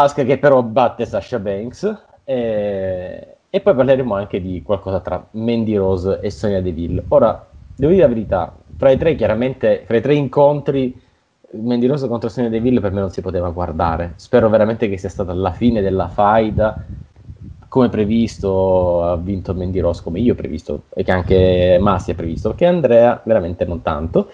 Asuka che però batte Sasha Banks. eh, e poi parleremo anche di qualcosa tra Mandy Rose e Sonia Deville. Ora, devo dire la verità, fra i tre, chiaramente, fra i tre incontri, Mandy Rose contro Sonia Deville per me non si poteva guardare. Spero veramente che sia stata la fine della faida. Come previsto, ha vinto Mandy Rose come io ho previsto, e che anche Massi ha previsto, che Andrea veramente non tanto.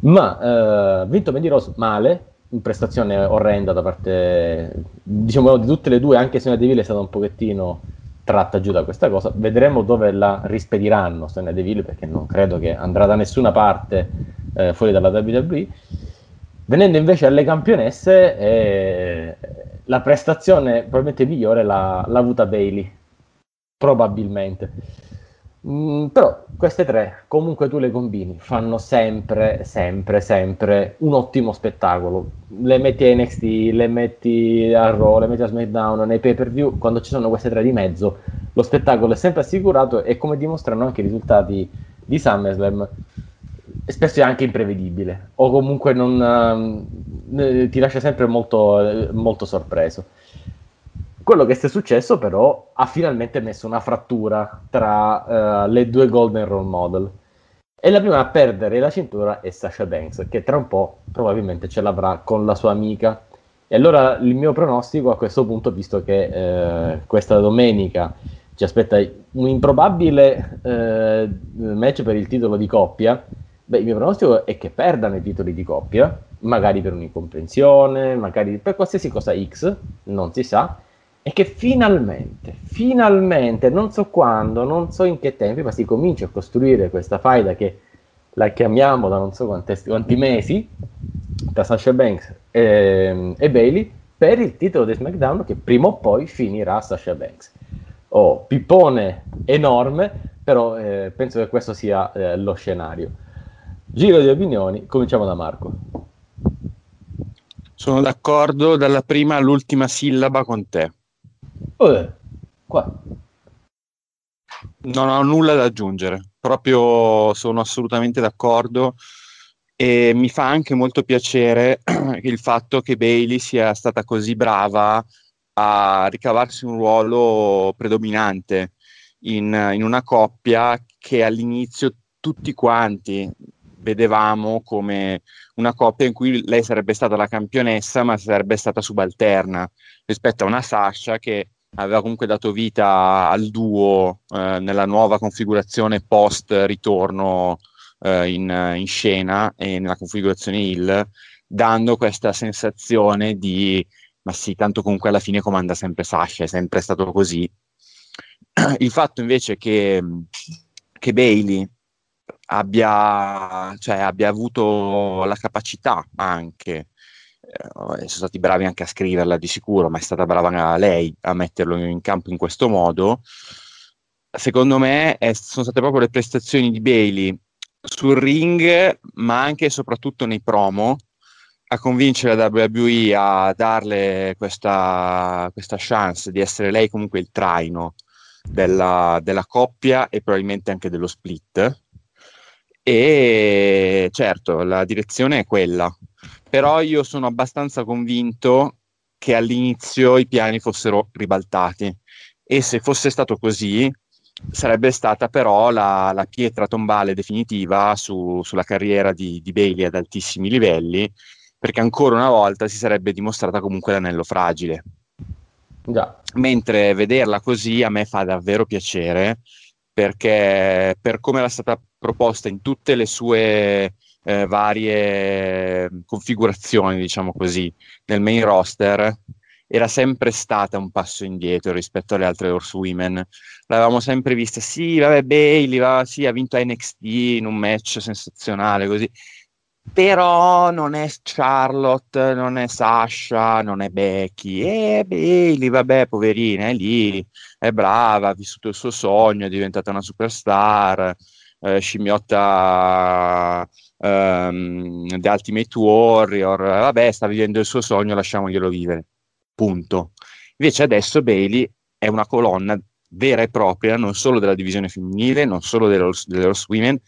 Ma eh, ha vinto Mandy Rose male, prestazione orrenda da parte, diciamo, di tutte le due, anche se una Deville è stata un pochettino tratta giù da questa cosa. Vedremo dove la rispediranno Sonia Deville, perché non credo che andrà da nessuna parte eh, fuori dalla WWE. Venendo invece alle campionesse, eh, la prestazione probabilmente migliore l'ha, l'ha avuta Bailey, probabilmente. Mm, però queste tre, comunque tu le combini, fanno sempre, sempre, sempre un ottimo spettacolo. Le metti a NXT, le metti a Raw, le metti a SmackDown, nei pay per view, quando ci sono queste tre di mezzo, lo spettacolo è sempre assicurato e come dimostrano anche i risultati di SummerSlam, spesso è anche imprevedibile o comunque non, uh, ti lascia sempre molto, molto sorpreso. Quello che è successo però ha finalmente messo una frattura tra uh, le due Golden Role Model. E la prima a perdere la cintura è Sasha Banks, che tra un po' probabilmente ce l'avrà con la sua amica. E allora il mio pronostico a questo punto, visto che eh, questa domenica ci aspetta un improbabile eh, match per il titolo di coppia, Beh, il mio pronostico è che perdano i titoli di coppia, magari per un'incomprensione, magari per qualsiasi cosa X, non si sa, e che finalmente, finalmente, non so quando, non so in che tempi, ma si comincia a costruire questa faida che la chiamiamo da non so quanti, quanti mesi, tra Sasha Banks e, e, Bailey, per il titolo di SmackDown che prima o poi finirà Sasha Banks. Oh, pippone enorme, però eh, penso che questo sia eh, lo scenario. Giro di opinioni, cominciamo da Marco. Sono d'accordo dalla prima all'ultima sillaba con te. Oh, qua. Non ho nulla da aggiungere, proprio sono assolutamente d'accordo e mi fa anche molto piacere il fatto che Bailey sia stata così brava a ricavarsi un ruolo predominante in, in una coppia che all'inizio tutti quanti, vedevamo come una coppia in cui lei sarebbe stata la campionessa, ma sarebbe stata subalterna rispetto a una Sasha che aveva comunque dato vita al duo eh, nella nuova configurazione post ritorno eh, in, in, scena e nella configurazione Hill, dando questa sensazione di ma sì, tanto comunque alla fine comanda sempre Sasha, è sempre stato così. Il fatto invece che, che Bailey abbia, cioè, abbia avuto la capacità anche, eh, sono stati bravi anche a scriverla di sicuro, ma è stata brava lei a metterlo in campo in questo modo. Secondo me è, sono state proprio le prestazioni di Bailey sul ring, ma anche e soprattutto nei promo, a convincere la WWE a darle questa, questa chance di essere lei comunque il traino della, della coppia e probabilmente anche dello split e certo, la direzione è quella, però io sono abbastanza convinto che all'inizio i piani fossero ribaltati e se fosse stato così sarebbe stata però la, la pietra tombale definitiva su, sulla carriera di, di Bailey ad altissimi livelli, perché ancora una volta si sarebbe dimostrata comunque l'anello fragile. Già. Mentre vederla così a me fa davvero piacere, perché per come era stata proposta in tutte le sue eh, varie configurazioni, diciamo così, nel main roster, era sempre stata un passo indietro rispetto alle altre Horsewomen. L'avevamo sempre vista, sì, vabbè, Bailey, va, sì, ha vinto NXT in un match sensazionale, così. Però non è Charlotte, non è Sasha, non è Becky. E Bailey, vabbè, poverina, è lì, è brava, ha vissuto il suo sogno, è diventata una superstar eh, scimmiotta ehm, The Ultimate Warrior, vabbè, sta vivendo il suo sogno, lasciamoglielo vivere. Punto. Invece adesso Bailey è una colonna vera e propria, non solo della divisione femminile, non solo delle Horse Women,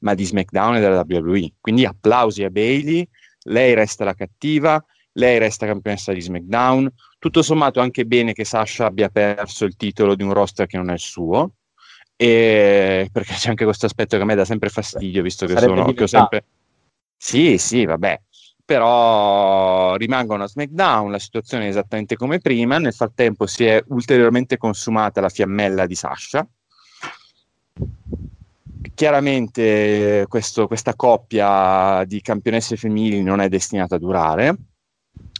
ma di SmackDown e della WWE. Quindi applausi a Bailey, lei resta la cattiva, lei resta campionessa di SmackDown. Tutto sommato anche bene che Sasha abbia perso il titolo di un roster che non è il suo, e perché c'è anche questo aspetto che a me dà sempre fastidio, visto che Sarebbe sono che ho sempre... Sì, sì, vabbè, però rimangono a SmackDown, la situazione è esattamente come prima, nel frattempo si è ulteriormente consumata la fiammella di Sasha. Chiaramente questo- questa coppia di campionesse femminili non è destinata a durare.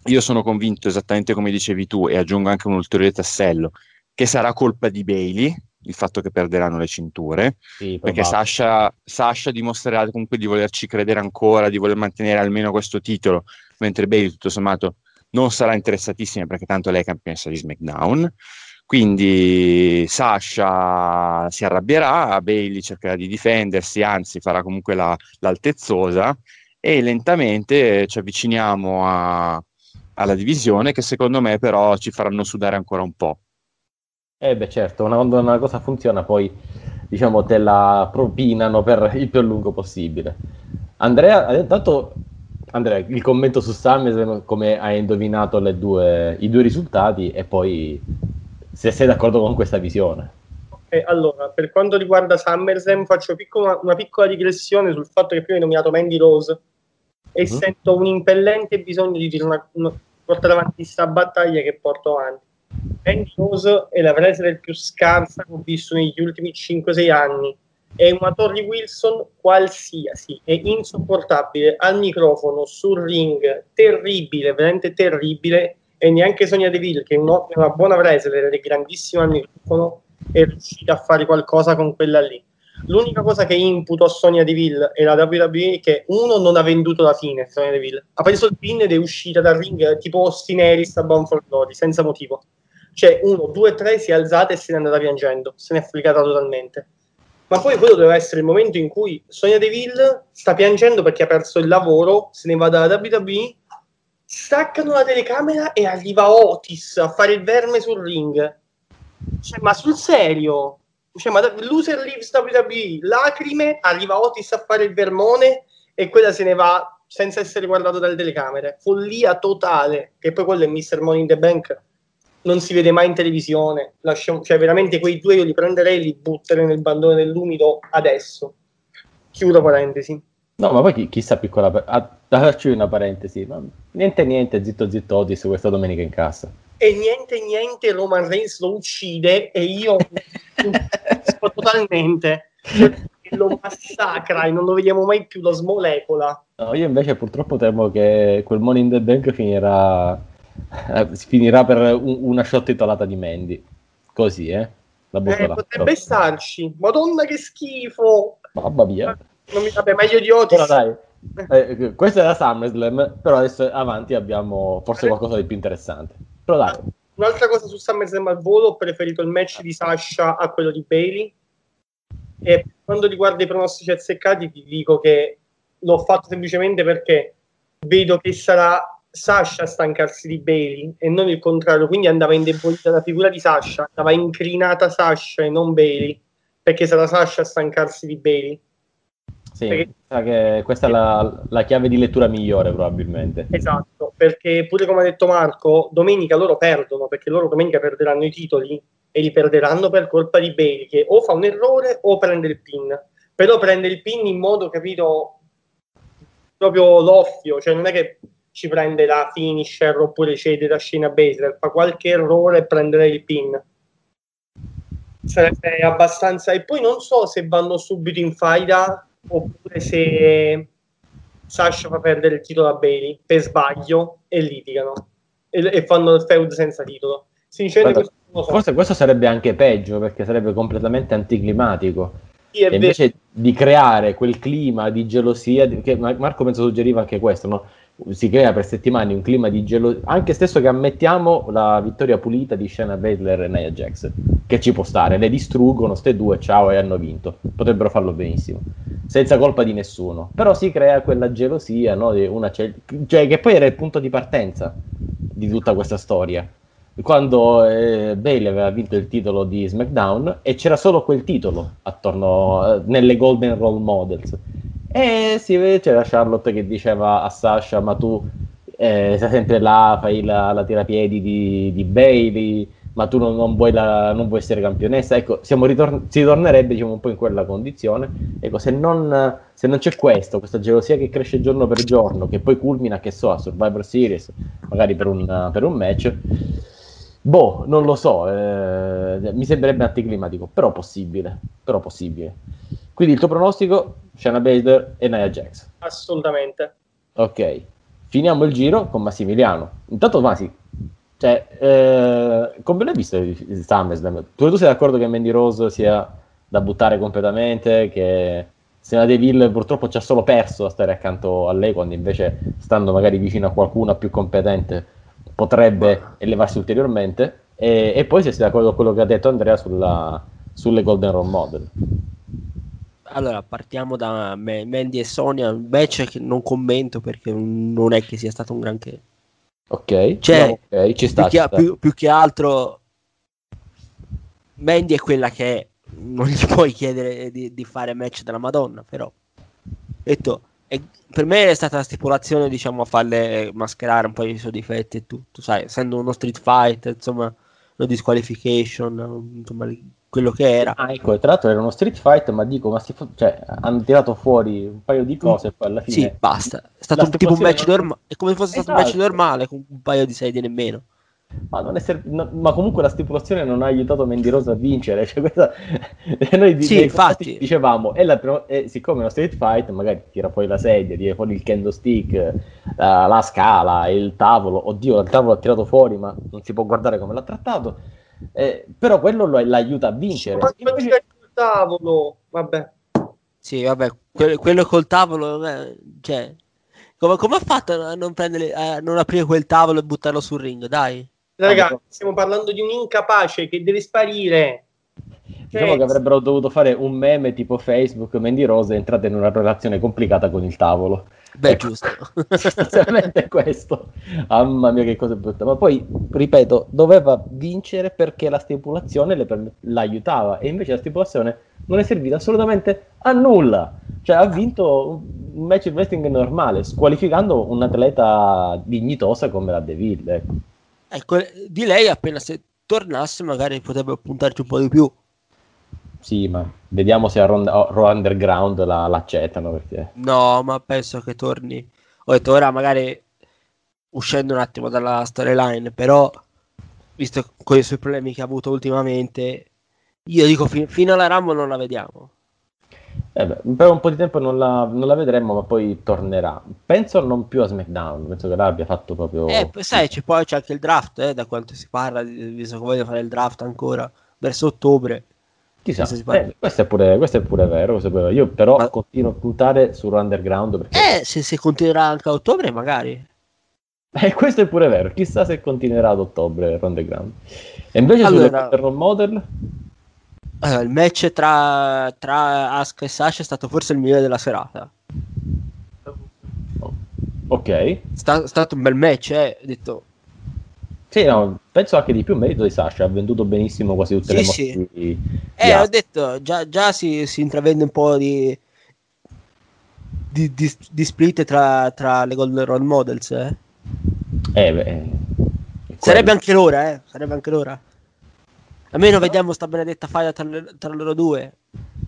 Io sono convinto, esattamente come dicevi tu, e aggiungo anche un ulteriore tassello, che sarà colpa di Bailey il fatto che perderanno le cinture, Sì, perché. Sasha, Sasha dimostrerà comunque di volerci credere ancora, di voler mantenere almeno questo titolo, mentre Bailey tutto sommato non sarà interessatissima perché tanto lei è campionessa di SmackDown. Quindi Sasha si arrabbierà, Bailey cercherà di difendersi, anzi farà comunque la- l'altezzosa e lentamente ci avviciniamo a- alla divisione che secondo me però ci faranno sudare ancora un po'. Eh beh certo, una- una cosa funziona poi diciamo te la propinano per il più a lungo possibile. Andrea, eh, intanto Andrea, il commento su SummerSlam come hai indovinato due- i due risultati e poi se sei d'accordo con questa visione. Eh, allora, per quanto riguarda SummerSlam, faccio piccola- una piccola digressione sul fatto che prima hai nominato Mandy Rose e Mhm. sento un impellente bisogno di una- una- portare avanti questa battaglia che porto avanti. Mandy Rose è la wrestler più scarsa che ho visto negli ultimi 5-6 anni. È una Tori Wilson qualsiasi, è insopportabile al microfono, sul ring, terribile, veramente terribile. E neanche Sonia Deville, che è un- è una buona wrestler è grandissima al microfono, è riuscita a fare qualcosa con quella lì. L'unica cosa che imputo a Sonia Deville e la WWE è che uno non ha venduto la fine. Sonia Deville ha preso il pin ed è uscita dal ring eh, tipo Austin Harris a Bound for Glory senza motivo. Cioè, uno, due, tre si è alzata e se n'è andata piangendo, se n'è afflicata totalmente. Ma poi quello deve essere il momento in cui Sonia Deville sta piangendo perché ha perso il lavoro, se ne va dalla WWE, staccano la telecamera e arriva Otis a fare il verme sul ring. Cioè, ma sul serio? Cioè, ma loser leaves WWE, lacrime, arriva Otis a fare il vermone e quella se ne va senza essere guardato dalle telecamere. Follia totale. Che poi quello è Mr. Money in the Bank. Non si vede mai in televisione. Lasciamo- cioè, veramente quei due io li prenderei e li butterei nel bandone dell'umido adesso. Chiudo parentesi. No, ma poi chi- chissà piccola... pa- ah, Faccio una parentesi, ma niente niente, zitto zitto Otis questa domenica in cassa. e niente niente Roman Reigns lo uccide e io totalmente lo massacra e non lo vediamo mai più lo smolecola No, io invece purtroppo temo che quel Money in the Bank finirà, eh, finirà per un- una shot titolata di Mandy. Così, eh? La eh, potrebbe starci madonna che schifo Mamma mia. Non mi vabbè meglio di Otis Ora dai, eh, questa era SummerSlam, però adesso avanti abbiamo forse qualcosa di più interessante. Però dai, un'altra cosa su SummerSlam al volo ho preferito il match di Sasha a quello di Bailey. E per quanto riguarda i pronostici azzeccati ti dico che l'ho fatto semplicemente perché vedo che sarà Sasha a stancarsi di Bailey e non il contrario, quindi andava indebolita la figura di Sasha, andava incrinata Sasha e non Bailey, perché sarà Sasha a stancarsi di Bailey. Sì, Perché- questa è la, la chiave di lettura migliore probabilmente. Esatto, perché pure come ha detto Marco, domenica loro perdono, perché loro domenica perderanno i titoli e li perderanno per colpa di Bailey, che o fa un errore o prende il pin. Però prende il pin in modo, capito, proprio loffio, cioè non è che ci prende la finisher oppure cede da Shayna Baszler, fa qualche errore e prenderà il pin. Sarebbe abbastanza... E poi non so se vanno subito in faida oppure se Sasha fa perdere il titolo a Bailey per sbaglio e litigano e, e fanno il feud senza titolo. Sinceramente, questo. Forse questo sarebbe anche peggio perché sarebbe completamente anticlimatico. Sì, E vero. invece di creare quel clima di gelosia, che Mar- Marco penso suggeriva anche questo, no? Si crea per settimane un clima di gelosia, anche stesso che ammettiamo la vittoria pulita di Shayna Baszler e Nia Jax, che ci può stare, le distruggono, ste due, ciao, e hanno vinto, potrebbero farlo benissimo, senza colpa di nessuno, però si crea quella gelosia, no? di una ce- cioè, che poi era il punto di partenza di tutta questa storia. Quando eh, Bailey aveva vinto il titolo di SmackDown e c'era solo quel titolo attorno eh, nelle Golden Role Models. E si vede, c'era Charlotte che diceva a Sasha: Ma tu eh, sei sempre là, fai la, la tirapiedi di, di Bailey, ma tu non, non vuoi la- non vuoi essere campionessa. Ecco, siamo ritor- si tornerebbe diciamo, un po' in quella condizione. Ecco, se non, se non c'è questo, questa gelosia che cresce giorno per giorno, che poi culmina, che so, a Survivor Series, magari per un, per un match. Boh, non lo so, eh, mi sembrerebbe anticlimatico, però possibile, però possibile. Quindi il tuo pronostico, Shana Baszler e Nia Jax. Assolutamente. Ok, finiamo il giro con Massimiliano. Intanto Masi, cioè, eh, come l'hai visto il il SummerSlam? Tu, tu sei d'accordo che Mandy Rose sia da buttare completamente, che Sena Deville purtroppo ci ha solo perso a stare accanto a lei, quando invece stando magari vicino a qualcuno più competente potrebbe elevarsi ulteriormente. E, e poi se sei d'accordo con quello che ha detto Andrea sulla- sulle Golden Role Model. Allora, partiamo da Ma- Mandy e Sonia, un match che non commento perché non è che sia stato un granché. Ok, Cioè, no, ok, ci sta. più, ci che, sta. più- più che altro Mandy è quella che è. non gli puoi chiedere di, di fare match della Madonna però detto e per me è stata la stipulazione diciamo a farle mascherare un po' i suoi difetti e tutto sai essendo uno street fight insomma una disqualification insomma quello che era Ah, ecco, e tra l'altro era uno street fight, ma dico, ma si fo- cioè, hanno tirato fuori un paio di cose e poi alla fine... sì basta è stato un tipo un match stipulazione- normale è come se fosse stato un match Esatto. normale con un paio di sedie nemmeno Ma, non ser- no- ma comunque la stipulazione non ha aiutato Mandy Rose a vincere. Cioè, questa... Noi di- Sì, infatti. dicevamo, è la prima- è- siccome è uno street fight, magari tira fuori la sedia, tira fuori il kendo stick, la, la scala, il tavolo. Oddio, il tavolo ha tirato fuori, ma non si può guardare come l'ha trattato. Eh, però quello lo, l'aiuta a vincere. Ma Invece- c'è il tavolo, vabbè. Sì, vabbè, que- quello col tavolo, cioè, come, come ha fatto a non, prendere, a non aprire quel tavolo e buttarlo sul ring? Dai, Ragazzi, stiamo parlando di un incapace che deve sparire. Diciamo che avrebbero dovuto fare un meme tipo Facebook, Mandy Rose è entrata in una relazione complicata con il tavolo. beh, Ecco. giusto. Sostanzialmente è questo. Mamma mia, che cosa brutta. Ma poi, ripeto, doveva vincere perché la stipulazione le perm- l'aiutava e invece la stipulazione non è servita assolutamente a nulla. Cioè, ha vinto un match di wrestling normale, squalificando un'atleta dignitosa come la Deville. Ecco. Ecco, di lei appena se tornasse magari potrebbe puntarci un po' di più. Sì, ma vediamo se a a Raw Underground la- l'accettano. Perché... No, ma penso che torni. Ho detto ora magari uscendo un attimo dalla storyline, però visto con i suoi problemi che ha avuto ultimamente, io dico fi- fino alla Rumble non la vediamo. Eh beh, per un po' di tempo non la, non la vedremo, ma poi tornerà. Penso non più a SmackDown, penso che l'abbia fatto proprio. Eh, sai, c'è poi c'è anche il draft, eh, da quanto si parla, visto che voglio fare il draft ancora verso ottobre. Chissà, si eh, questo, è pure, questo è pure vero. è pure vero. Io però Ma- continuo a puntare su Raw Underground perché Eh, se, se continuerà anche a ottobre, magari. eh, questo è pure vero. Chissà se continuerà ad ottobre Raw Underground. E invece Allora- sulle Model, Allora, il match tra, tra Asuka e Sasha è stato forse il migliore della serata. ok. È sta- stato un bel match, eh. Ho detto, Sì, no, penso anche di più merito di Sasha. Ha venduto benissimo quasi tutte le Sì, mosse sì. di, Eh, ho detto, già, già si, si intravede un po' di, di, di- di split tra, tra le Golden Role Models, eh. Eh, beh, è Sarebbe anche l'ora, eh. Sarebbe anche l'ora. Almeno vediamo sta benedetta faida tra, tra loro due.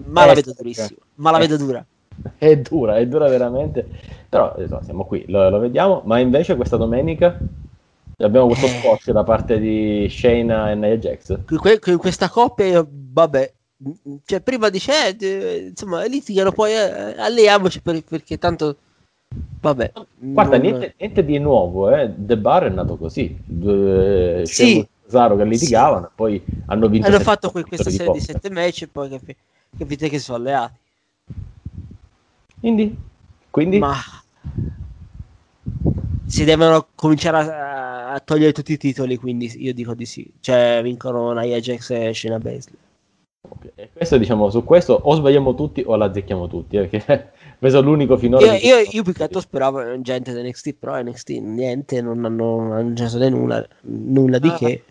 Ma Eh, la vedo sì, durissima. eh. Ma la Eh. vedo dura. È dura, è dura veramente. Però insomma, siamo qui, lo, lo vediamo. Ma invece questa domenica abbiamo questo Eh. squash da parte di Shayna e Nia Jax. Que- que- que- questa coppia, vabbè. Cioè, prima dice, eh, eh, insomma, litigano, poi eh, alleiamoci per- perché tanto. Vabbè. Guarda, non- niente, niente di nuovo, eh. The Bar è nato così. Due Sì. Sheamus e Cesaro che litigavano, poi hanno vinto Hanno fatto que- questa serie di sette match e poi capi- capite che sono alleati. Quindi, quindi Ma si devono cominciare a, a togliere tutti i titoli, quindi io dico di sì. Cioè, vincono Nia Jax e Shayna Baszler. ok, e questo diciamo su questo o sbagliamo tutti o la azzecchiamo tutti, eh, perché questo è l'unico finora. Io, di- io, io più che altro speravo in gente da NXT, però NXT niente, non hanno di nulla, nulla di Ah. che.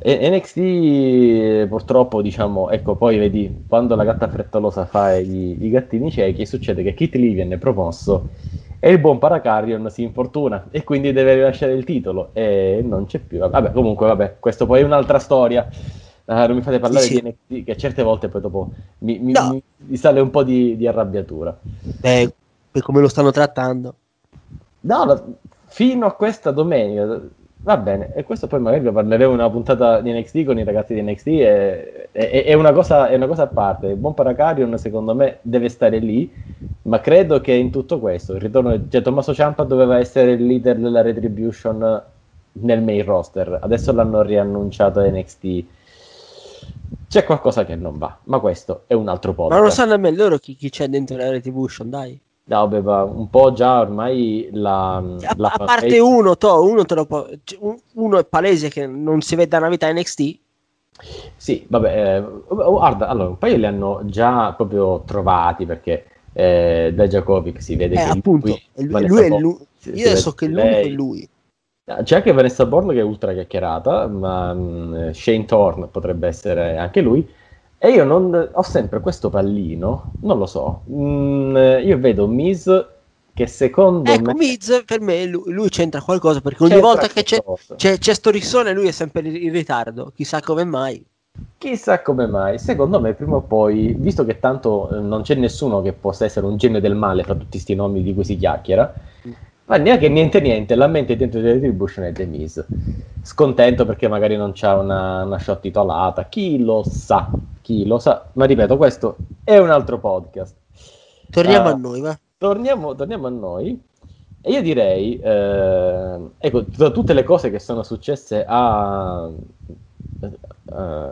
NXT purtroppo diciamo ecco poi vedi quando la gatta frettolosa fa i, i gattini ciechi succede che Kit Lee viene promosso e il buon Paracarion si infortuna e quindi deve rilasciare il titolo e non c'è più vabbè comunque vabbè questo poi è un'altra storia Ah, non mi fate parlare Sì, sì. di NXT che certe volte poi dopo mi, mi- No. mi- sale un po' di, di arrabbiatura Eh, per come lo stanno trattando. No, fino a questa domenica Va bene, e questo poi magari lo parleremo in una puntata di NXT con i ragazzi di NXT. È, è- è una, cosa, è una cosa a parte. Il buon Paracarion, secondo me, deve stare lì. Ma credo che in tutto questo, il ritorno, cioè Tommaso Ciampa doveva essere il leader della Retribution nel main roster. Adesso l'hanno riannunciato a NXT. C'è qualcosa che non va, ma questo è un altro Ma podcast. non lo sanno nemmeno loro chi, chi c'è dentro la Retribution, dai. No, ma un po' già ormai la, A, la a parte fanbase- uno, to, uno, te lo può- un- uno è palese che non si vede da una vita a NXT. Sì, vabbè, eh, guarda, allora, un paio li hanno già proprio trovati perché eh, da Jakovic si vede Eh, che appunto, lui, lui- lui è lui- si- si Io vede so che l'unico lei- è lui. C'è anche Vanessa Born che è ultra chiacchierata, ma mh, Shane Thorne potrebbe essere anche lui. E io non, ho sempre questo pallino, non lo so. mh, io vedo Miz che secondo Ecco, me Miz per me lui, lui c'entra qualcosa perché ogni c'entra volta che c'è, c'è, c'è sto rissone lui è sempre in ritardo, chissà come mai. Chissà come mai, secondo me prima o poi, visto che tanto eh, non c'è nessuno che possa essere un genio del male fra tutti questi nomi di cui si chiacchiera, ma neanche niente niente, la mente dentro di Retribution è The Miz. Scontento perché magari non c'ha una, una shot titolata, chi lo sa, chi lo sa, ma ripeto, questo è un altro podcast. Torniamo Ah. a noi, va. Torniamo, torniamo a noi. E io direi, eh, ecco, tra tutte le cose che sono successe a, eh,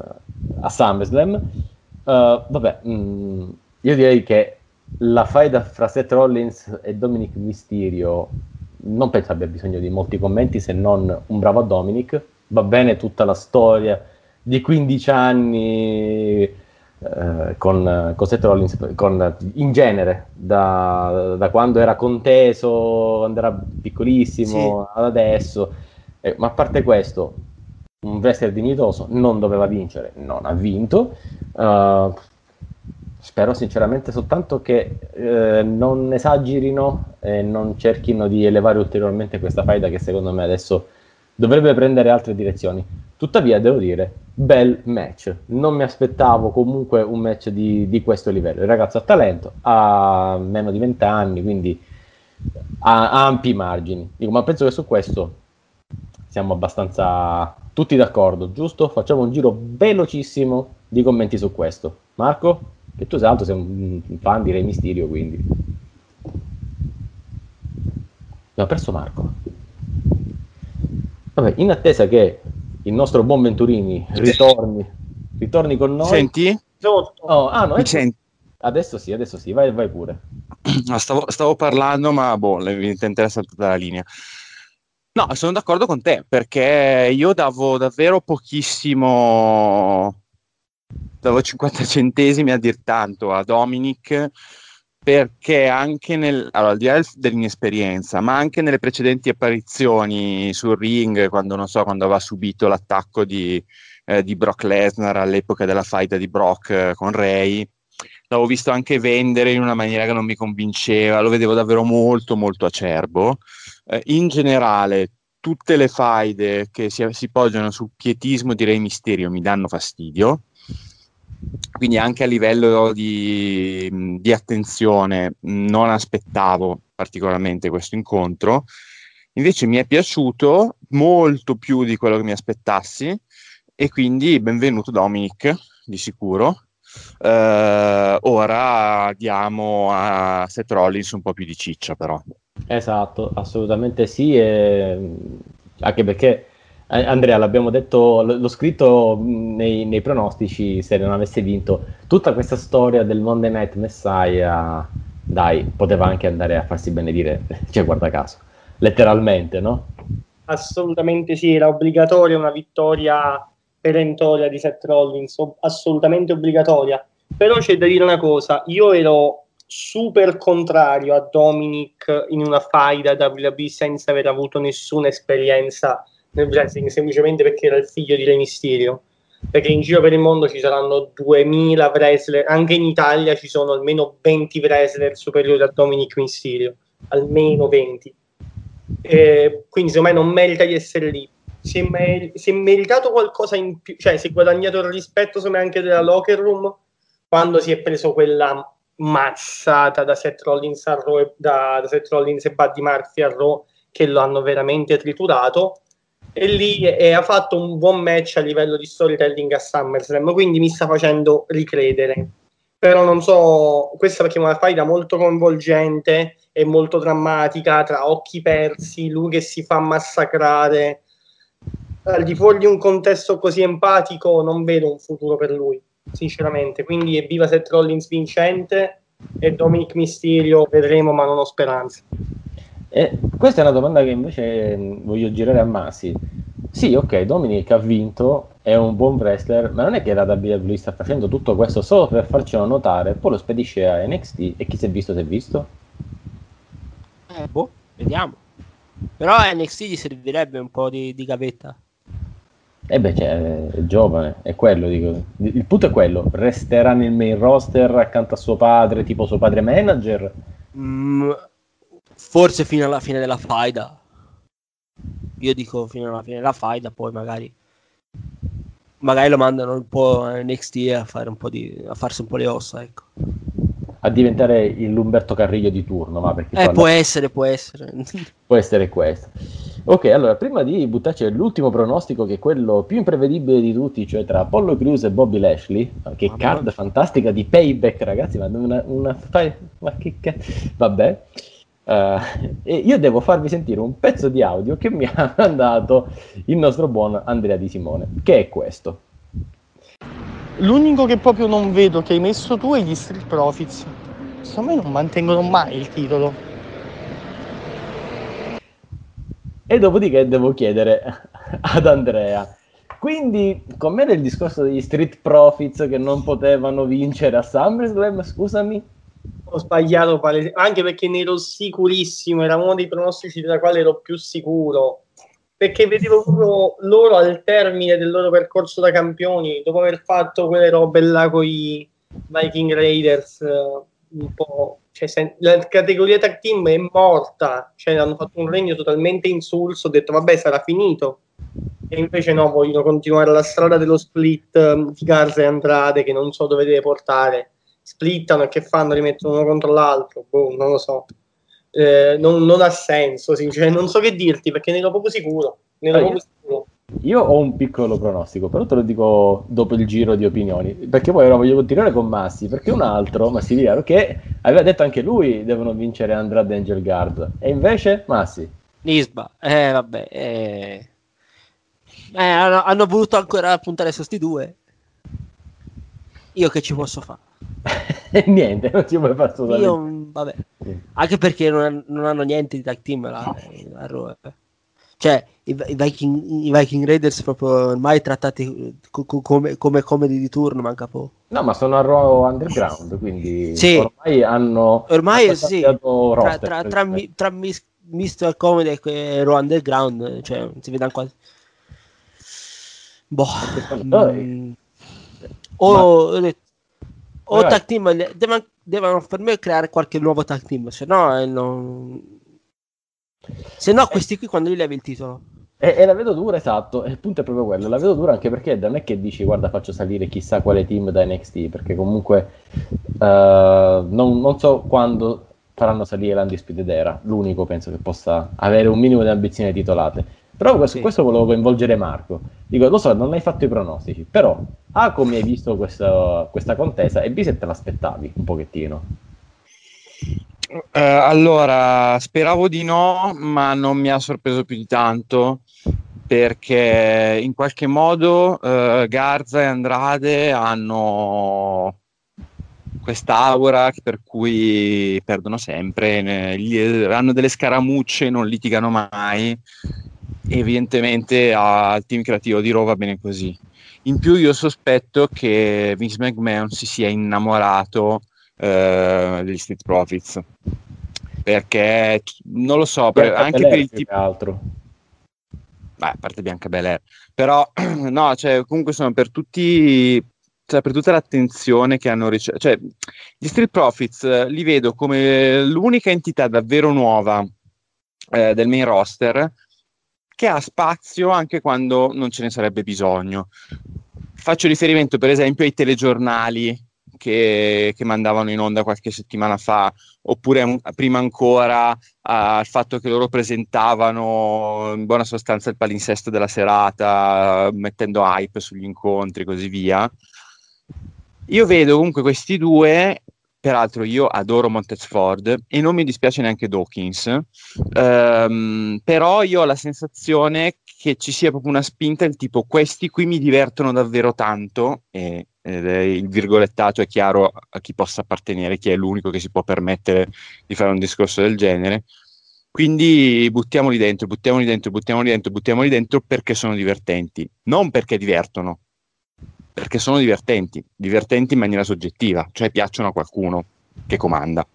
a SummerSlam, eh, vabbè, mh, io direi che la faida fra Seth Rollins e Dominic Mysterio non penso abbia bisogno di molti commenti se non un bravo Dominic. Va bene tutta la storia di 15 anni eh, con, con Seth Rollins, con- in genere, da, da quando era conteso, quando era piccolissimo, ad adesso. Eh, ma a parte questo, un wrestler dignitoso non doveva vincere, non ha vinto. Uh, spero sinceramente soltanto che eh, non esagerino e non cerchino di elevare ulteriormente questa faida che secondo me adesso dovrebbe prendere altre direzioni. Tuttavia, devo dire, bel match. Non mi aspettavo comunque un match di, di questo livello. Il ragazzo ha talento, ha meno di 20 anni, quindi ha, ha ampi margini. Dico, ma penso che su questo siamo abbastanza tutti d'accordo, giusto? Facciamo un giro velocissimo di commenti su questo. Marco, che tu sei alto, sei un un fan di Re Mysterio, quindi... Abbiamo perso Marco. Vabbè, in attesa che il nostro buon Venturini ritorni, ritorni con noi. Senti? Sotto. Oh, ah, no, ecco. senti? Adesso sì, adesso sì, vai, vai pure. No, stavo, stavo parlando, ma boh, evidentemente era saltata la linea. No, sono d'accordo con te, perché io davo davvero pochissimo, davo 50 centesimi a dir tanto a Dominic, perché anche nel, allora, al di là del- dell'inesperienza, ma anche nelle precedenti apparizioni sul ring, quando non so, quando aveva subito l'attacco di, eh, di Brock Lesnar all'epoca della faida di Brock eh, con Ray, l'avevo visto anche vendere in una maniera che non mi convinceva, lo vedevo davvero molto molto acerbo. Eh, in generale, tutte le faide che si, si poggiano sul pietismo di Re Mysterio mi danno fastidio. Quindi anche a livello di, di attenzione non aspettavo particolarmente questo incontro. Invece mi è piaciuto molto più di quello che mi aspettassi e quindi benvenuto Dominic, di sicuro. Eh, ora diamo a Seth Rollins un po' più di ciccia, però. Esatto, assolutamente sì, e- anche perché Andrea, l'abbiamo detto, l'ho scritto mh, nei, nei pronostici se non avesse vinto, tutta questa storia del Monday Night Messiah, dai, poteva anche andare a farsi benedire, cioè guarda caso, letteralmente, no? Assolutamente sì, era obbligatoria una vittoria perentoria di Seth Rollins, assolutamente obbligatoria. Però c'è da dire una cosa, io ero super contrario a Dominic in una faida WWE senza aver avuto nessuna esperienza nel wrestling, semplicemente perché era il figlio di Re Mysterio. Perché in giro per il mondo ci saranno 2000 wrestler, anche in Italia ci sono almeno 20 wrestler superiori a Dominic Mysterio, almeno 20. Eh, quindi secondo me non merita di essere lì. Si è, mer- si è meritato qualcosa in più, cioè si è guadagnato il rispetto secondo me anche della locker room quando si è preso quella mazzata da Seth Rollins, a e- da, da Seth Rollins e Buddy Murphy a Raw che lo hanno veramente triturato e lì e ha fatto un buon match a livello di storytelling a SummerSlam, quindi mi sta facendo ricredere. Però non so, questa perché è una faida molto coinvolgente e molto drammatica, tra occhi persi, lui che si fa massacrare. Al di fuori di un contesto così empatico non vedo un futuro per lui, sinceramente. Quindi evviva Seth Rollins vincente e Dominic Mysterio vedremo, ma non ho speranze. E questa è una domanda che invece mh, voglio girare a Masi. Sì, ok, Dominic ha vinto, è un buon wrestler, ma non è che la WWE sta facendo tutto questo solo per farcelo notare, poi lo spedisce a NXT e chi si è visto si è visto? Eh, boh, vediamo. Però a NXT gli servirebbe un po' di, di gavetta. E beh, cioè, è giovane, è quello, dico. Il punto è quello, resterà nel main roster accanto a suo padre, tipo suo padre manager? Mm, forse fino alla fine della faida. Io dico fino alla fine della faida, poi magari magari lo mandano un po' a NXT a, fare un po' di, a farsi un po' le ossa, ecco. A diventare Lumberto Carriglio di turno, ma perché Eh, poi può essere, può essere. può essere questo. Ok, allora, prima di buttarci l'ultimo pronostico, che è quello più imprevedibile di tutti, cioè tra Apollo Crews e Bobby Lashley, che Mamma card fantastica di payback, ragazzi, ma una... una ma che cazzo... Vabbè. Eh, e io devo farvi sentire un pezzo di audio che mi ha mandato il nostro buon Andrea Di Simone, che è questo. L'unico che proprio non vedo che hai messo tu è gli Street Profits. Secondo me non mantengono mai il titolo. E dopodiché devo chiedere ad Andrea. Quindi, com'era il discorso degli Street Profits che non potevano vincere a SummerSlam? Scusami. Ho sbagliato palese- anche perché ne ero sicurissimo, era uno dei pronostici della quale ero più sicuro. Perché vedevo proprio loro al termine del loro percorso da campioni, dopo aver fatto quelle robe là con i Viking Raiders, eh, un po'. Cioè, sen- la categoria tag team è morta, cioè hanno fatto un regno totalmente insulso. Ho detto, vabbè, sarà finito. E invece no, vogliono continuare la strada dello split eh, di Garza e Andrade, che non so dove deve portare splittano e che fanno? Rimettono uno contro l'altro? Boh, non lo so. Eh, non, non ha senso, sinceramente. Non so che dirti perché ne ero poco sicuro. Ne ero poco io- sicuro. Io ho un piccolo pronostico, però te lo dico dopo il giro di opinioni, perché poi ora voglio continuare con Massi, perché un altro, Massi Viaro, che aveva detto anche lui devono vincere Andrade e Angel Guard, e invece Massi. Nisba, eh vabbè, eh. Eh, hanno, hanno voluto ancora puntare su sti due. Io che ci posso fare? E niente, non ci puoi fare assolutamente. Io, vabbè, anche perché non, non hanno niente di tag team là, eh, a Raw, eh. Cioè, i, i Viking, i Viking Raiders proprio ormai trattati co- co- come, come comedy di turno, manca poco. No, ma sono a Raw Underground, quindi Sì. ormai hanno... Ormai sì, tra, tra, tra, mi- tra mis- Mr. Comedy e Raw Underground, cioè, non si vede quasi. Boh. Mm, o ho detto- o Vai, tag team devono, devono per me creare qualche nuovo tag team, se no, eh, non... se no questi qui quando gli levi il titolo. E, e la vedo dura, esatto, il punto è proprio quello, la vedo dura anche perché non è che dici guarda faccio salire chissà quale team da NXT, perché comunque eh, non, non so quando faranno salire l'Undisputed Era, l'unico penso che possa avere un minimo di ambizioni titolate. Però questo, Sì. questo volevo coinvolgere Marco. Dico, lo so, non hai fatto i pronostici, però A come hai visto questa, questa contesa e B se te l'aspettavi un pochettino. Eh, allora, speravo di no, ma non mi ha sorpreso più di tanto perché in qualche modo eh, Garza e Andrade hanno quest'aura che- per cui perdono sempre, ne- gli- hanno delle scaramucce, non litigano mai. Evidentemente al team creativo di Raw va bene così. In più io sospetto che Vince McMahon si sia innamorato eh, degli Street Profits perché non lo so, per- anche Belair, per il tipo altro. Beh, a parte Bianca Belair, però no, cioè, comunque sono per tutti, cioè, per tutta l'attenzione che hanno ricevuto. Cioè, gli Street Profits eh, li vedo come l'unica entità davvero nuova eh, del main roster che ha spazio anche quando non ce ne sarebbe bisogno. Faccio riferimento, per esempio, ai telegiornali che, che mandavano in onda qualche settimana fa, oppure un- prima ancora al fatto che loro presentavano in buona sostanza il palinsesto della serata, mettendo hype sugli incontri e così via. Io vedo comunque questi due, peraltro io adoro Montesford e non mi dispiace neanche Dawkins, ehm, però io ho la sensazione che ci sia proprio una spinta del tipo questi qui mi divertono davvero tanto e il virgolettato è chiaro a chi possa appartenere, chi è l'unico che si può permettere di fare un discorso del genere. Quindi buttiamoli dentro, buttiamoli dentro, buttiamoli dentro, buttiamoli dentro perché sono divertenti, non perché divertono, perché sono divertenti, divertenti in maniera soggettiva, cioè piacciono a qualcuno che comanda.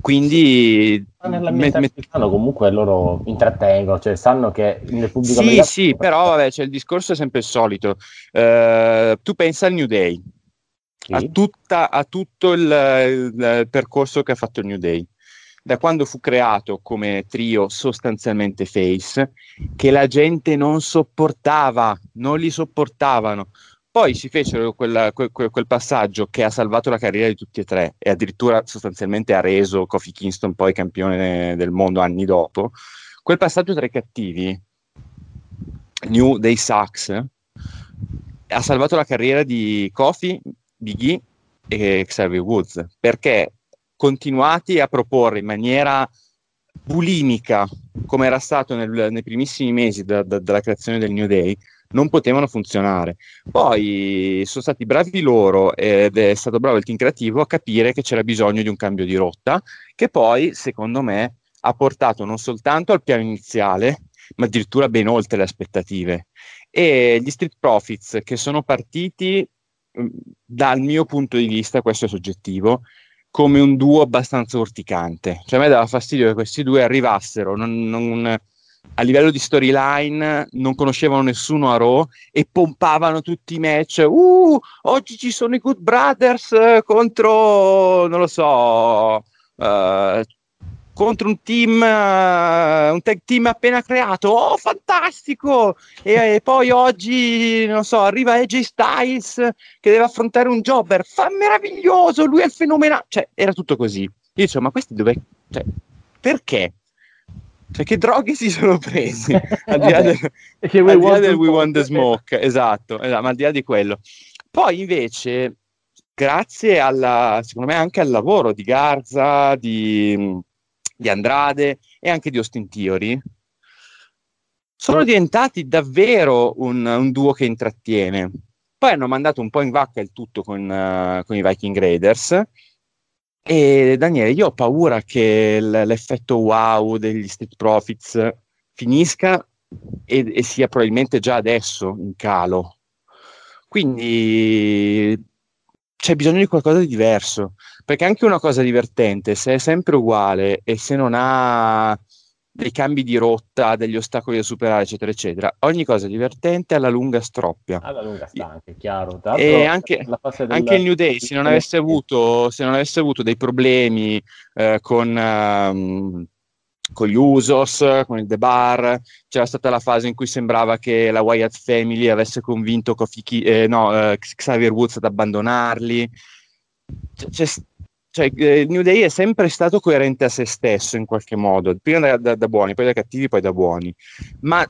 Quindi nell'ambiente me, americano comunque loro intrattengono, cioè sanno che nel pubblico Sì, sì, però vabbè, cioè, il discorso è sempre il solito. Uh, tu pensa al New Day, sì. a, tutta, a, tutto il, il, il, percorso che ha fatto il New Day. Da quando fu creato come trio sostanzialmente face, che la gente non sopportava, non li sopportavano. Poi si fecero quella, quel, quel, passaggio che ha salvato la carriera di tutti e tre e addirittura sostanzialmente ha reso Kofi Kingston poi campione del mondo anni dopo. Quel passaggio tra i cattivi, New Day Sucks, ha salvato la carriera di Kofi, Biggie e Xavier Woods perché continuati a proporre in maniera bulimica, come era stato nel, nei primissimi mesi da, da, dalla creazione del New Day, non potevano funzionare. Poi sono stati bravi loro ed è stato bravo il team creativo a capire che c'era bisogno di un cambio di rotta, che poi, secondo me, ha portato non soltanto al piano iniziale, ma addirittura ben oltre le aspettative. E gli Street Profits che sono partiti, mm, dal mio punto di vista, questo è soggettivo, come un duo abbastanza urticante. Cioè a me dava fastidio che questi due arrivassero, non, non a livello di storyline non conoscevano nessuno a Raw e pompavano tutti i match. Uh, oggi ci sono i Good Brothers eh, contro, non lo so, uh, contro un team, uh, un tag team appena creato. Oh, fantastico! E, e, poi oggi, non so, arriva AJ Styles che deve affrontare un jobber. Fa meraviglioso, lui è fenomenale. Cioè, era tutto così. Io dicevo, ma questi dove... Cioè, perché? Cioè, che droghe si sono presi? al di là del, al di là del We Want the Smoke, esatto, esatto, ma al di là di quello. Poi invece, grazie alla, secondo me, anche al lavoro di Garza, di, di Andrade e anche di Austin Theory, sono diventati davvero un, un, duo che intrattiene. Poi hanno mandato un po' in vacca il tutto con, uh, con i Viking Raiders e Daniele, io ho paura che l- l'effetto wow degli Street Profits finisca e-, e sia probabilmente già adesso in calo. Quindi c'è bisogno di qualcosa di diverso, perché anche una cosa divertente, se è sempre uguale e se non ha dei cambi di rotta, degli ostacoli da superare, eccetera, eccetera. Ogni cosa divertente alla lunga stroppia. Alla lunga sta anche, chiaro. E anche, del... anche, il New Day, se non avesse avuto, non avesse avuto dei problemi eh, con, um, con, gli Usos, con il The Bar, c'era stata la fase in cui sembrava che la Wyatt Family avesse convinto Kofi, eh, no, eh, Xavier Woods ad abbandonarli. C'è, cioè, eh, New Day è sempre stato coerente a se stesso in qualche modo, prima da, da, da buoni, poi da cattivi, poi da buoni, ma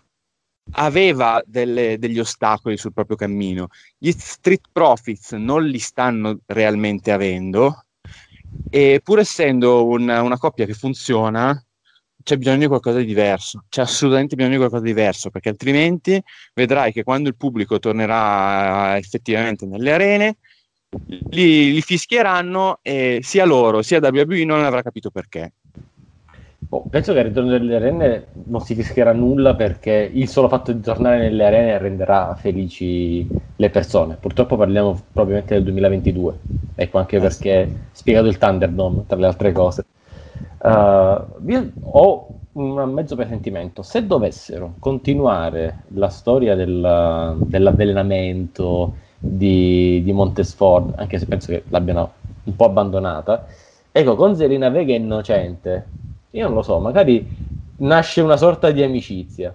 aveva delle, degli ostacoli sul proprio cammino. Gli Street Profits non li stanno realmente avendo, e pur essendo una, una coppia che funziona, c'è bisogno di qualcosa di diverso, c'è assolutamente bisogno di qualcosa di diverso, perché altrimenti vedrai che quando il pubblico tornerà effettivamente nelle arene, li, li fischieranno e sia loro sia WWE non avrà capito perché. Oh, penso che il ritorno delle arene non si fischierà nulla perché il solo fatto di tornare nelle arene renderà felici le persone. Purtroppo parliamo probabilmente del 2022, ecco anche eh, perché spiegato il Thunderdome, tra le altre cose. Uh, ho un mezzo presentimento, se dovessero continuare la storia del, dell'avvelenamento, di, di Montesford, anche se penso che l'abbiano un po' abbandonata. Ecco, con Serena Vega innocente, io non lo so, magari nasce una sorta di amicizia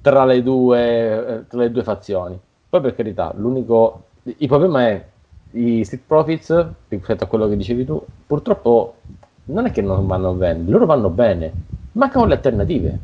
tra le due, eh, tra le due fazioni. Poi per carità, l'unico... Il problema è i Street Profits, rispetto a quello che dicevi tu, purtroppo non è che non vanno bene, loro vanno bene, mancano le alternative.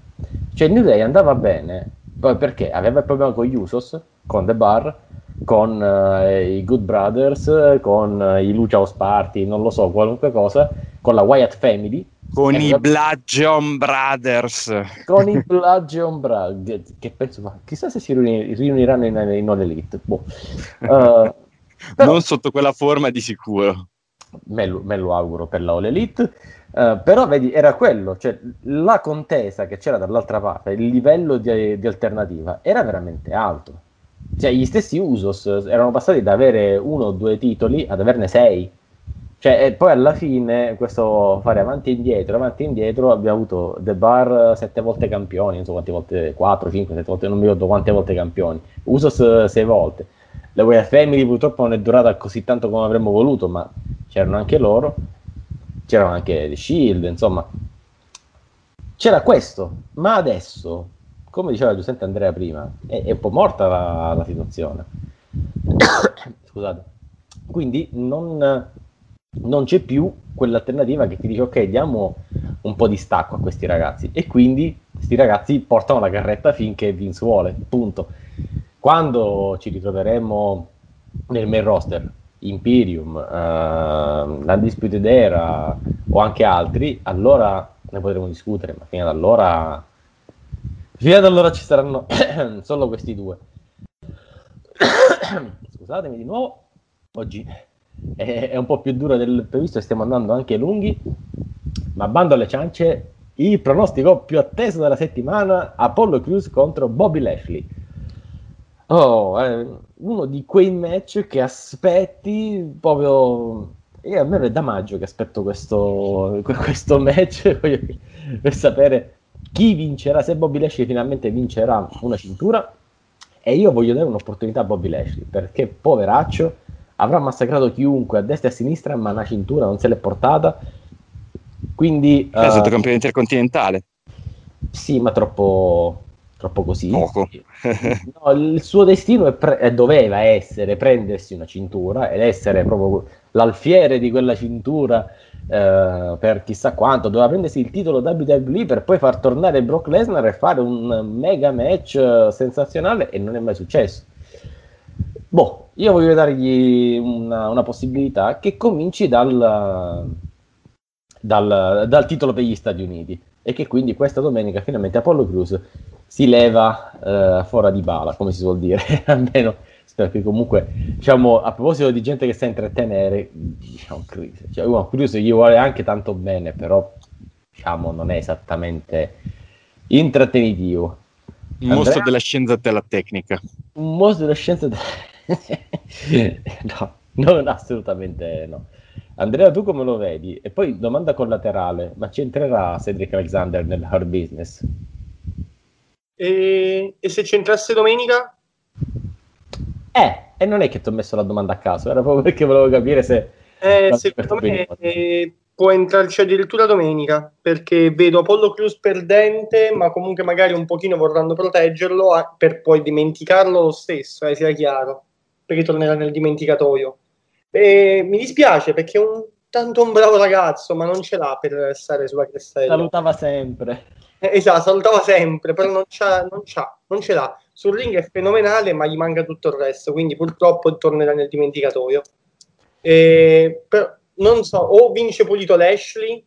Cioè New Day andava bene, poi perché aveva il problema con gli Usos, con The Bar, con eh, i Good Brothers, con eh, i Lucha House Party, non lo so, qualunque cosa, con la Wyatt Family, Con Eh, i ma- Bludgeon Brothers. con i Bludgeon Brothers, che penso, ma chissà se si riuni- riuniranno in, in All Elite. Boh. Eh, però- Non sotto quella forma di sicuro. Me lo, me lo auguro per la All Elite. Eh, però vedi, era quello, cioè la contesa che c'era dall'altra parte, il livello di, di alternativa era veramente alto. Cioè, gli stessi Usos erano passati da avere uno o due titoli ad averne sei. Cioè, e poi alla fine, questo fare avanti e indietro, avanti e indietro, abbiamo avuto The Bar sette volte campioni, non so quante volte, 4, 5, 7 volte, non mi ricordo quante volte campioni. Usos sei volte. La Wyatt Family purtroppo non è durata così tanto come avremmo voluto, ma c'erano anche loro, c'erano anche The Shield, insomma. C'era questo, ma adesso, come diceva giustamente Andrea prima, è, è un po' morta la, la situazione. Scusate. Quindi non, non c'è più quell'alternativa che ti dice ok, diamo un po' di stacco a questi ragazzi e quindi questi ragazzi portano la carretta finché Vince vuole, punto. Quando ci ritroveremo nel main roster Imperium, eh, l'Undisputed Era o anche altri, allora ne potremo discutere, ma fino ad allora fino ad allora ci saranno solo questi due. Scusatemi di nuovo, oggi è, è un po' più duro del previsto e stiamo andando anche lunghi, ma bando alle ciance, il pronostico più atteso della settimana, Apollo Crews contro Bobby Lashley. Oh, è uno di quei match che aspetti proprio... Io almeno è da maggio che aspetto questo, questo match per sapere chi vincerà, se Bobby Lashley finalmente vincerà una cintura. E io voglio dare un'opportunità a Bobby Lashley perché poveraccio avrà massacrato chiunque a destra e a sinistra, ma una cintura non se l'è portata. Quindi È stato eh, campione intercontinentale. sì, ma troppo, troppo così. Poco. No, il suo destino è pre- doveva essere prendersi una cintura ed essere proprio l'alfiere di quella cintura eh, per chissà quanto. Doveva prendersi il titolo WWE per poi far tornare Brock Lesnar e fare un mega match eh, sensazionale e non è mai successo. Boh, io voglio dargli una, una possibilità che cominci dal, dal, dal titolo per gli Stati Uniti e che quindi questa domenica finalmente Apollo Crews si leva eh, fuori di bala, come si suol dire, almeno spero che comunque, diciamo, a proposito di gente che sa intrattenere, diciamo, Crews, cioè, uno Crews gli vuole anche tanto bene, però diciamo non è esattamente intrattenitivo. Un mostro Andrea? della scienza della tecnica. Un mostro della scienza. no, non assolutamente no. Andrea, tu come lo vedi? E poi domanda collaterale: ma c'entrerà Cedric Alexander nel hard business? E, e se c'entrasse domenica? Eh, e non è che ti ho messo la domanda a caso, era proprio perché volevo capire se. Eh, secondo me eh, può entrarci addirittura domenica perché vedo Apollo Crews perdente, ma comunque magari un pochino vorranno proteggerlo a- per poi dimenticarlo lo stesso, eh, sia chiaro, perché tornerà nel dimenticatoio. E mi dispiace perché è un, tanto un bravo ragazzo, ma non ce l'ha per stare sulla crestella. Salutava sempre. Eh, Esatto, salutava sempre, però non, c'ha, non, c'ha, non ce l'ha. Sul ring è fenomenale, ma gli manca tutto il resto, quindi purtroppo tornerà nel dimenticatoio. E, però, non so, o vince pulito Lashley,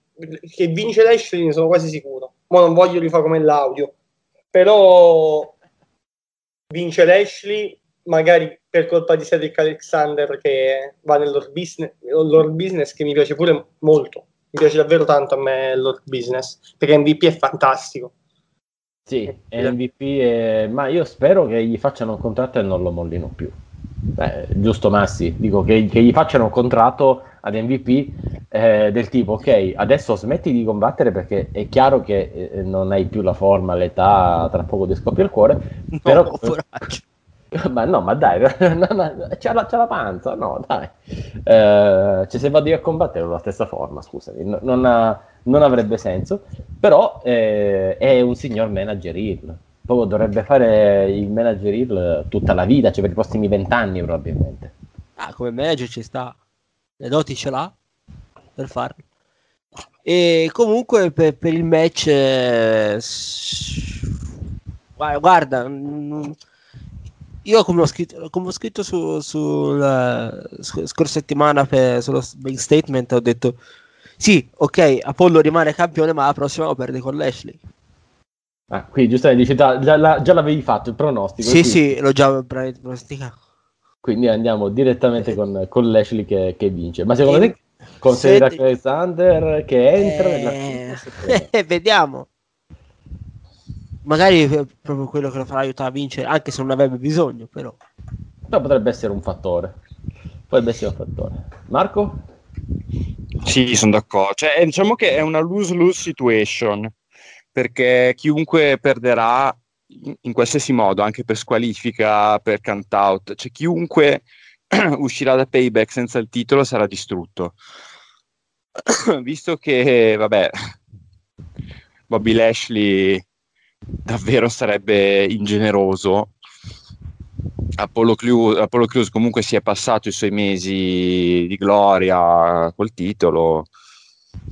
che vince Lashley ne sono quasi sicuro. Ma non voglio rifare come l'audio, però vince Lashley, magari per colpa di Cedric Alexander che va nell'or business, business che mi piace pure molto. Mi piace davvero tanto a me l'or business, perché MVP è fantastico. Sì, è MVP, e- ma io spero che gli facciano un contratto e non lo mollino più. Beh, giusto Massi, dico che, che gli facciano un contratto ad MVP eh, del tipo, ok, adesso smetti di combattere perché è chiaro che eh, non hai più la forma, l'età, tra poco ti scoppia il cuore, No, però... poraccio. Ma no, ma dai, no, no, c'ha, la, c'ha la panza, no, dai. Eh, cioè, se vado io a combattere la stessa forma, scusami, no- non, ha- non avrebbe senso, però eh, è un signor manager heel. Proprio dovrebbe fare il manager heel tutta la vita, cioè per i prossimi vent'anni probabilmente. Ah, come manager ci sta. Le doti ce l'ha per farlo. E comunque per, per il match... eh, guarda, mm, io come ho scritto, come ho scritto su, sulla sc- scorsa settimana per- sullo big statement, ho detto sì, ok, Apollo rimane campione, ma la prossima lo perde con Lashley. Ah, qui giustamente dici, già, già già l'avevi fatto il pronostico. Sì, quindi- sì, l'ho già pronosticato. Quindi andiamo direttamente con, con Lashley che, che vince. Ma secondo Eh, te con senti- Cedric Alexander che entra nella Eh, vediamo. Magari è proprio quello che lo farà aiutare a vincere, anche se non avrebbe bisogno, però. No, potrebbe essere un fattore. Potrebbe essere un fattore. Marco? Sì, sono d'accordo. Cioè, eh, diciamo che è una lose-lose situation, perché chiunque perderà in, qualsiasi modo, anche per squalifica, per count-out, cioè chiunque uscirà da payback senza il titolo sarà distrutto. Visto che, vabbè, Bobby Lashley davvero sarebbe ingeneroso. Apollo Crews, Apollo Crews comunque si è passato i suoi mesi di gloria col titolo.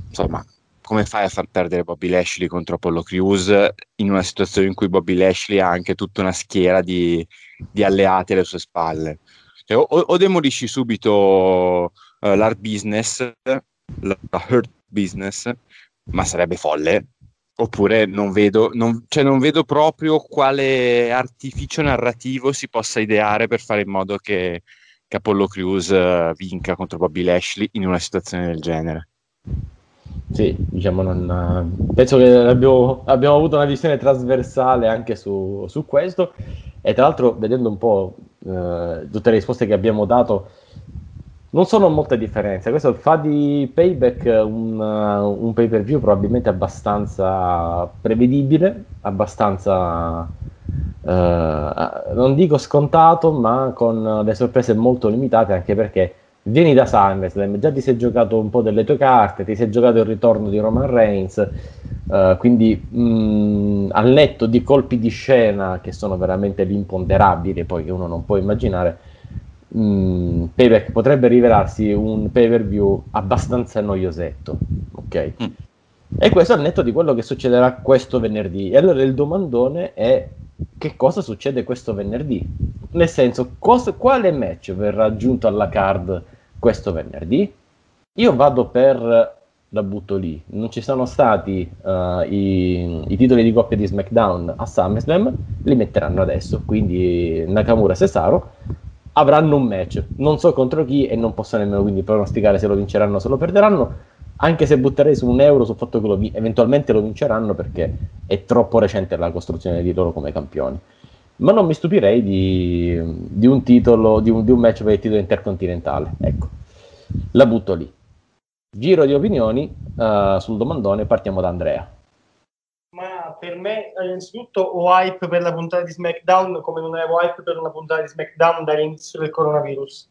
Insomma, come fai a far perdere Bobby Lashley contro Apollo Crews in una situazione in cui Bobby Lashley ha anche tutta una schiera di, di alleati alle sue spalle? Cioè, o, o demolisci subito eh, l'art business, la la hurt business, ma sarebbe folle. Oppure non vedo, non, cioè non vedo proprio quale artificio narrativo si possa ideare per fare in modo che, che Apollo Crews eh, vinca contro Bobby Lashley in una situazione del genere. Sì, diciamo, non, penso che abbiamo, abbiamo avuto una visione trasversale anche su, su questo. E tra l'altro, vedendo un po' eh, tutte le risposte che abbiamo dato, non sono molte differenze. Questo fa di Payback un, un pay per view probabilmente abbastanza prevedibile, abbastanza eh, non dico scontato, ma con le sorprese molto limitate, anche perché vieni da SummerSlam, già ti sei giocato un po' delle tue carte, ti sei giocato il ritorno di Roman Reigns, eh, quindi mh, al netto di colpi di scena che sono veramente l'imponderabile, poi che uno non può immaginare, mh, Payback potrebbe rivelarsi un pay per view abbastanza noiosetto, ok? Mm. E questo al netto di quello che succederà questo venerdì. E allora il domandone è che cosa succede questo venerdì? Nel senso, cosa- quale match verrà aggiunto alla card questo venerdì? Io vado per la butto lì. Non ci sono stati eh, i, i titoli di coppia di SmackDown a SummerSlam, li metteranno adesso. Quindi Nakamura e Cesaro avranno un match. Non so contro chi e non posso nemmeno quindi pronosticare se lo vinceranno o se lo perderanno. Anche se butterei su un euro sul fatto che lo vi- eventualmente lo vinceranno perché è troppo recente la costruzione di loro come campioni. Ma non mi stupirei di, di un titolo, di un, di un match per il titolo intercontinentale. Ecco, la butto lì. Giro di opinioni eh, sul domandone, partiamo da Andrea. Per me, eh, innanzitutto, ho hype per la puntata di SmackDown come non avevo hype per una puntata di SmackDown dall'inizio del coronavirus.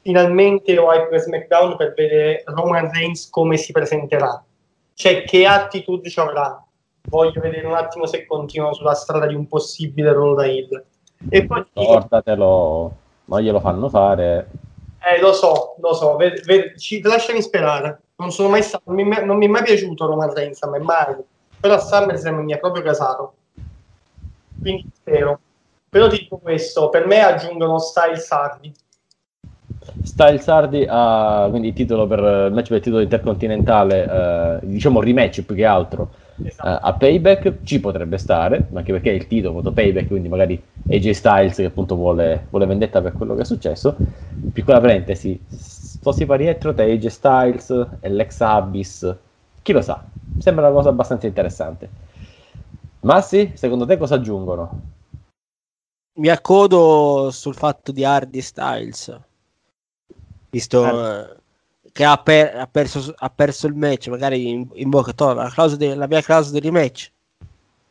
Finalmente ho hype per SmackDown per vedere Roman Reigns come si presenterà. Cioè, che attitude ci avrà. Voglio vedere un attimo se continua sulla strada di un possibile ruolo da heel. E poi Portatelo, non glielo fanno fare. eh, lo so, lo so, ve- ve- ci, lasciami sperare. Non sono mai stato, non mi, non mi è mai piaciuto Roman Reigns, a me mai. Però a SummerSlam mi ha proprio casato. Quindi spero. Però dico questo, per me aggiungono Styles Hardy. Styles Hardy ha quindi il titolo per il match per il titolo intercontinentale, eh, diciamo rematch più che altro Esatto. eh, a Payback, ci potrebbe stare, anche perché è il titolo voto Payback, quindi magari AJ Styles che appunto vuole, vuole vendetta per quello che è successo. Piccola parentesi, sposti pari dietro te AJ Styles e l'ex Abyss, chi lo sa, sembra una cosa abbastanza interessante. Massi, secondo te cosa aggiungono? Mi accodo sul fatto di Hardy Styles, visto eh, che ha, per- ha perso, ha perso il match, magari in, in bocca to- la, clausola la mia clausola di rematch.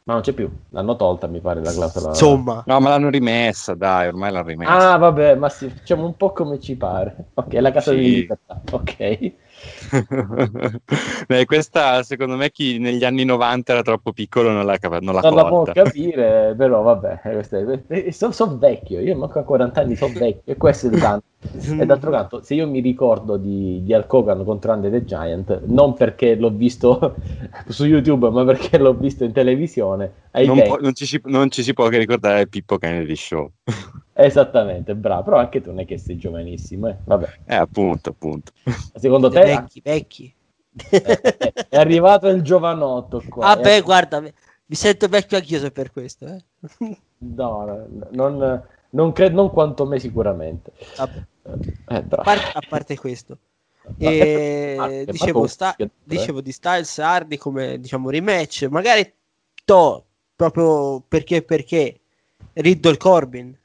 Ma non c'è più, l'hanno tolta mi pare la clausola. Insomma, No, ma l'hanno rimessa, dai, ormai l'hanno rimessa. Ah, vabbè, ma sì, facciamo un po' come ci pare. Ok, la casa Sì. di libertà. Ok. Beh, questa secondo me chi negli anni 90 era troppo piccolo non l'ha, capa- non l'ha non la può capire, però vabbè, sono vecchio, io manco a 40 anni, sono vecchio e questo è il tanto. E d'altro canto, se io mi ricordo di, di Hulk Hogan contro Andre the Giant, non perché l'ho visto su YouTube, ma perché l'ho visto in televisione, Non, può- non ci si, non ci si può che ricordare Pippo Kennedy Show. Esattamente, bravo, però anche tu non è che sei giovanissimo, eh. Vabbè, Eh, appunto, appunto. secondo te vecchi, vecchi. è arrivato il giovanotto qua. Ah, beh, eh? guarda, mi sento vecchio anch'io se per questo. Eh. No, no, non, non, credo, non quanto me sicuramente. Vabbè, Eh, parte, a parte questo. E ah, dicevo, sta- dicevo di Styles Hardy come diciamo rematch, magari to proprio perché perché Riddle Corbin.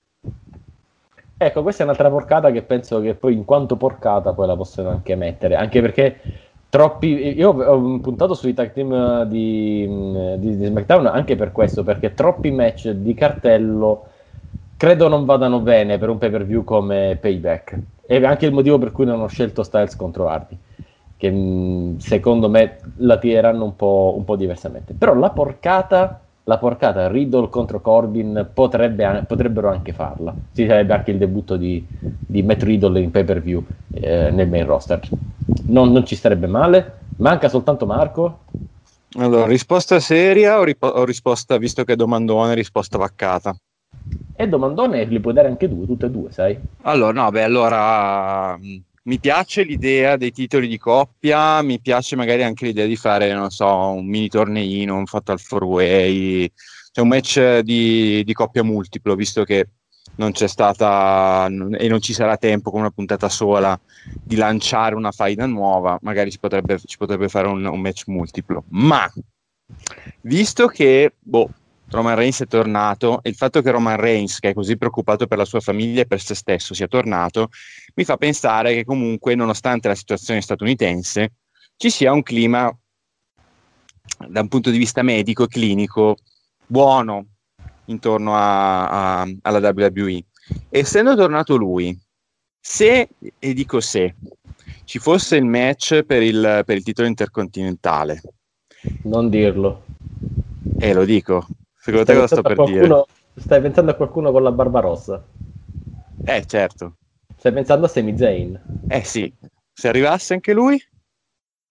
Ecco, questa è un'altra porcata che penso che poi in quanto porcata poi la possono anche mettere, anche perché troppi... Io ho puntato sui tag team di, di, di SmackDown anche per questo, perché troppi match di cartello credo non vadano bene per un pay per view come Payback. E anche il motivo per cui non ho scelto Styles contro Hardy, che mh, secondo me la tireranno un po', un po' diversamente. Però la porcata, la porcata Riddle contro Corbin potrebbe, potrebbero anche farla. Ci sarebbe anche il debutto di, di Matt Riddle in pay per view eh, nel main roster. Non, non ci starebbe male. Manca soltanto Marco. Allora, risposta seria o, ripo- o risposta, visto che è domandone, risposta vaccata? E domandone li puoi dare anche due, tutte e due, sai? Allora, no, beh, allora mi piace l'idea dei titoli di coppia, mi piace magari anche l'idea di fare, non so, un mini torneino, un fatal four way, cioè un match di, di coppia multiplo, visto che non c'è stata e non ci sarà tempo con una puntata sola di lanciare una faida nuova, magari si potrebbe, ci potrebbe fare un, un match multiplo. Ma visto che boh, Roman Reigns è tornato e il fatto che Roman Reigns, che è così preoccupato per la sua famiglia e per se stesso, sia tornato, mi fa pensare che comunque, nonostante la situazione statunitense, ci sia un clima da un punto di vista medico e clinico buono intorno a- a- alla WWE. Essendo tornato lui, se, e dico se, ci fosse il match per il, per il titolo intercontinentale, Non dirlo. e lo dico, secondo te cosa sto per a dire? qualcuno- stai pensando a qualcuno con la barba rossa. Eh certo, Stai pensando a Sami Zayn. eh sì, se arrivasse anche lui,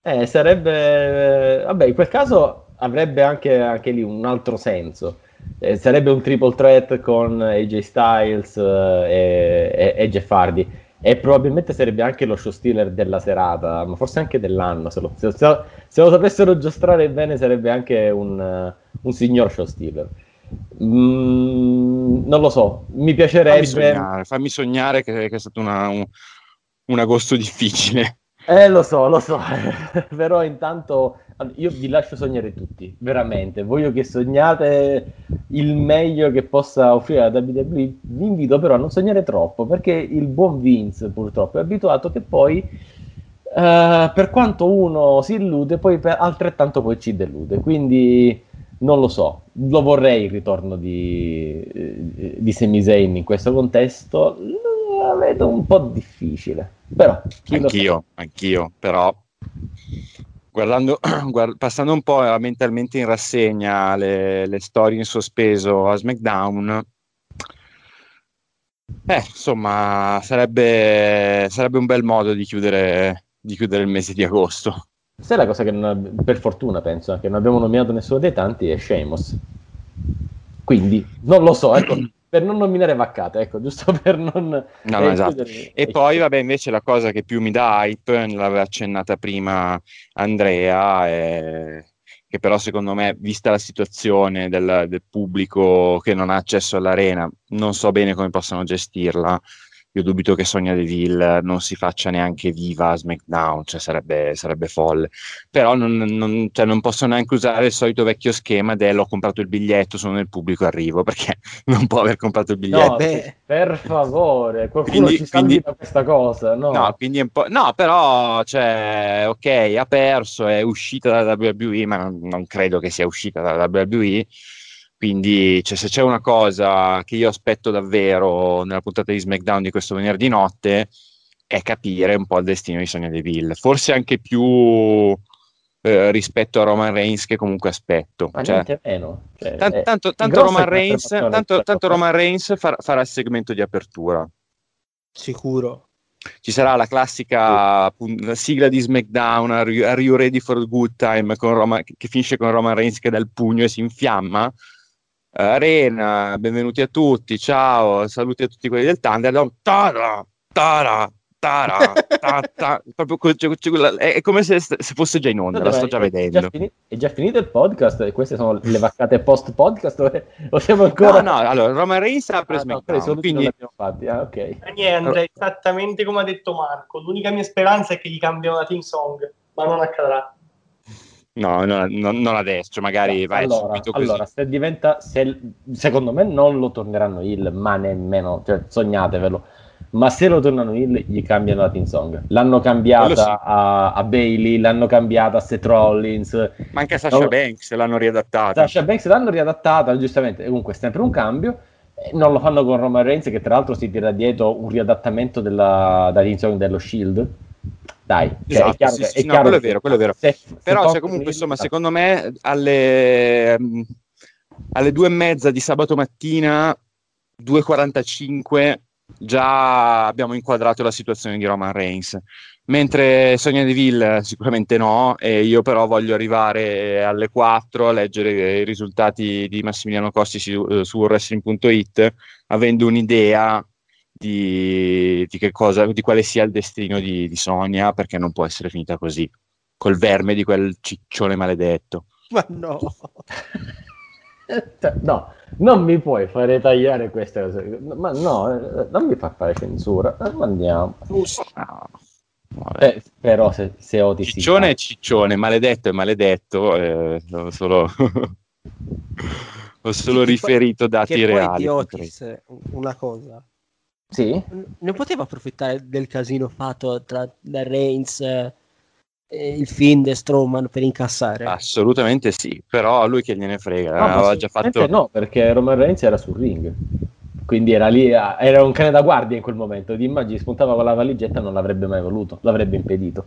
Eh, sarebbe... Vabbè, in quel caso avrebbe anche, anche lì un altro senso. Eh, sarebbe un triple threat con AJ Styles eh, e, e Jeff Hardy. E probabilmente sarebbe anche lo show stealer della serata, ma forse anche dell'anno. Se lo, se, se- se lo sapessero giostrare bene, sarebbe anche un, un signor show stealer. Mm, non lo so, mi piacerebbe. fammi sognare, fammi sognare che, che è stato una- un, un agosto difficile. Eh, lo so, lo so, però intanto io vi lascio sognare tutti, veramente. Voglio che sognate il meglio che possa offrire la WWE. Vi invito però a non sognare troppo, perché il buon Vince purtroppo è abituato che poi, eh, per quanto uno si illude, poi altrettanto poi ci delude. Quindi non lo so, lo vorrei il ritorno di, eh, di Sami Zayn in questo contesto. La vedo un po' difficile, però sa. Anch'io, anch'io, però guardando, guard- passando un po' mentalmente in rassegna le, le storie in sospeso a SmackDown, eh, insomma, sarebbe, sarebbe un bel modo di chiudere, di chiudere il mese di agosto. Sai la cosa che non- per fortuna penso che non abbiamo nominato nessuno dei tanti è Sheamus. Quindi non lo so, ecco, per non nominare vaccate, ecco, giusto per non No, no, esatto. E poi, vabbè, invece la cosa che più mi dà hype, l'aveva accennata prima Andrea, è che però secondo me, vista la situazione del, del pubblico che non ha accesso all'arena, non so bene come possano gestirla. Io dubito che Sonia Deville non si faccia neanche viva a SmackDown, cioè sarebbe, sarebbe folle. Però non, non- cioè non posso neanche usare il solito vecchio schema del ho comprato il biglietto, sono nel pubblico, arrivo, perché non può aver comprato il biglietto. No, beh. per favore, qualcuno Quindi- ci salvi quindi- da questa cosa, no? No, quindi un po'... no, però, cioè, ok, ha perso, è uscita dalla WWE, ma non, non credo che sia uscita dalla WWE. Quindi, cioè, se c'è una cosa che io aspetto davvero nella puntata di SmackDown di questo venerdì notte, è capire un po' il destino di Sonia Deville, forse anche più eh, rispetto a Roman Reigns che comunque aspetto. Ma Cioè, meno. Cioè, tan- è- tanto, tanto Roman Reigns, tanto, tanto. Roman Reigns farà, farà il segmento di apertura. Sicuro. Ci sarà la classica pun- sigla di SmackDown, Are you, ready for the good time? Con Roman- che finisce con Roman Reigns che dà il pugno e si infiamma. Arena, benvenuti a tutti, ciao, saluti a tutti quelli del Thunderdome. Tara, tara, tara, ta, ta. Proprio co- cioè, cioè, è, come se, se fosse già in onda, la sto già È vedendo. fini- È già finito il podcast? E queste sono le vaccate post podcast? O, siamo No, ancora. no, allora Roman Reigns apre Ah, no, SmackDown, non quindi fatti. Ah, ok. Daniele andrà esattamente come ha detto Marco. L'unica mia speranza è che gli cambiano la team song, ma non accadrà. No, no, no, non adesso, magari vai allora, subito così. allora, se diventa, se, secondo me non lo torneranno il, ma nemmeno, cioè, sognatevelo. Ma se lo tornano il, gli cambiano la team song. L'hanno cambiata sì. a, a Bailey, l'hanno cambiata a Seth Rollins. Ma anche a Sasha No. Banks l'hanno riadattata. Sasha Banks l'hanno riadattata, giustamente. Comunque, è sempre un cambio. Eh, Non lo fanno con Roman Reigns, che tra l'altro si tira dietro un riadattamento della, della team song dello Shield. Dai, cioè, Esatto, è chiaro sì, che, sì, è no, chiaro quello è vero, quello è vero. se- se Però, cioè, comunque, insomma, secondo me alle, alle due e mezza di sabato mattina, 2.45, già abbiamo inquadrato la situazione di Roman Reigns. Mentre Sonia Deville sicuramente no, e io però voglio arrivare alle 4 a leggere i risultati di Massimiliano Costi su, su wrestling.it, avendo un'idea di, di che cosa, di quale sia il destino di, di Sonia, perché non può essere finita così, col verme di quel ciccione maledetto. Ma no. Cioè, No, non mi puoi fare tagliare queste cose. Ma no, non mi fa fare censura. Ma andiamo. No, vabbè. Eh, però se, se Otis si Ciccione è ciccione, maledetto è maledetto, eh, ho solo, ho solo riferito dati che poi reali. di Otis, una cosa. Sì? Ne poteva approfittare del casino fatto tra Reigns eh, e il Fiend e Strowman per incassare? Assolutamente sì, però a lui che gliene frega, No, aveva già fatto... no, perché Roman Reigns era sul ring. Quindi era lì, era un cane da guardia in quel momento. Ti immagini, spuntava con la valigetta, non l'avrebbe mai voluto, l'avrebbe impedito.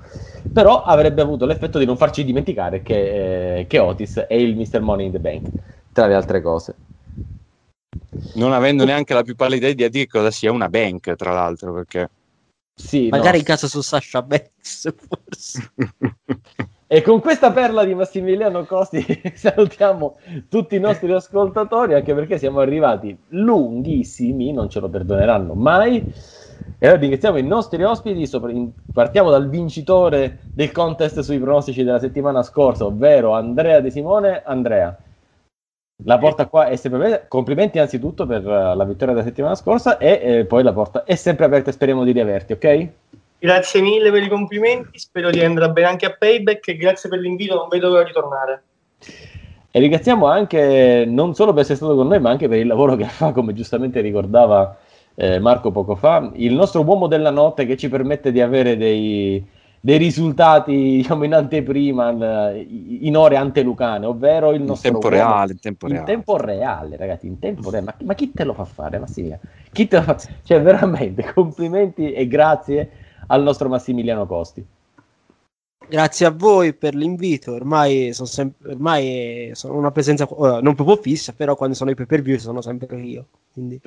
Però avrebbe avuto l'effetto di non farci dimenticare che, eh, che Otis è il Mr. Money in the Bank, tra le altre cose. Non avendo neanche la più pallida idea di cosa sia una bank, tra l'altro, perché... Sì, Magari no. in casa su Sasha Banks, forse. E con questa perla di Massimiliano Costi salutiamo tutti i nostri ascoltatori, anche perché siamo arrivati lunghissimi, non ce lo perdoneranno mai. E allora ringraziamo i nostri ospiti, sopra- in- partiamo dal vincitore del contest sui pronostici della settimana scorsa, ovvero Andrea De Simone. Andrea, la porta qua è sempre aperta. Complimenti anzitutto per eh, la vittoria della settimana scorsa e eh, poi la porta è sempre aperta e speriamo di riaverti, ok? Grazie mille per i complimenti, spero di andrà bene anche a Payback e grazie per l'invito, non vedo l'ora di tornare. E ringraziamo anche non solo per essere stato con noi, ma anche per il lavoro che fa, come giustamente ricordava eh, Marco poco fa, il nostro uomo della notte che ci permette di avere dei, dei risultati diciamo, in anteprima, in- in ore antelucane, ovvero il In nostro tempo uomo- reale, in tempo in reale. tempo reale, ragazzi, in tempo reale. Ma, ma chi te lo fa fare, Massimiliano? Chi te lo fa? Cioè, veramente, complimenti e grazie al nostro Massimiliano Costi. Grazie a voi per l'invito. Ormai sono, sempre, ormai sono una presenza ora, non proprio fissa, però quando sono i pay per view sono sempre io. Quindi.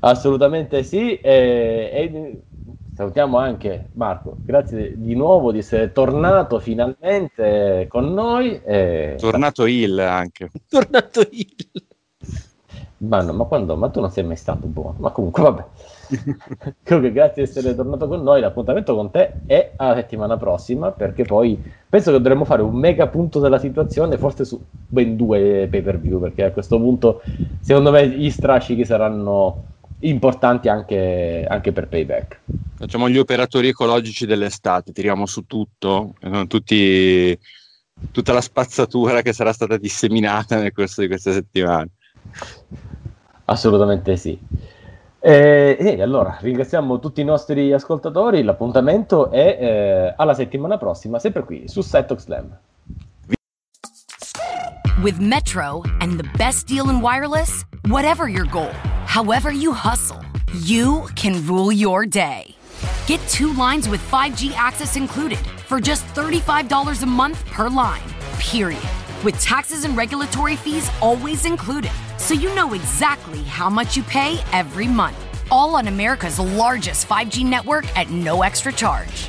Assolutamente sì. E, e salutiamo anche Marco. Grazie di nuovo di essere tornato finalmente con noi. E... Tornato Hill anche. tornato io. Ma, no, ma quando? Ma tu non sei mai stato buono. Ma comunque, vabbè. Comunque, grazie di essere tornato con noi. L'appuntamento con te è alla settimana prossima. Perché poi penso che dovremmo fare un mega punto della situazione, forse su ben due pay per view. Perché a questo punto, secondo me, gli strascichi saranno importanti anche, anche per payback. Facciamo gli operatori ecologici dell'estate, tiriamo su tutto, eh, tutti, tutta la spazzatura che sarà stata disseminata nel corso di queste settimane. Assolutamente sì. E, e allora ringraziamo tutti i nostri ascoltatori. L'appuntamento è eh, alla settimana prossima, sempre qui su Setox Slam. With Metro and the best deal in wireless, whatever your goal, however you hustle, you can rule your day. Get two lines with 5G access included for just $35 a month per line. Period. With taxes and regulatory fees always included, so you know exactly how much you pay every month. All on America's largest 5G network at no extra charge.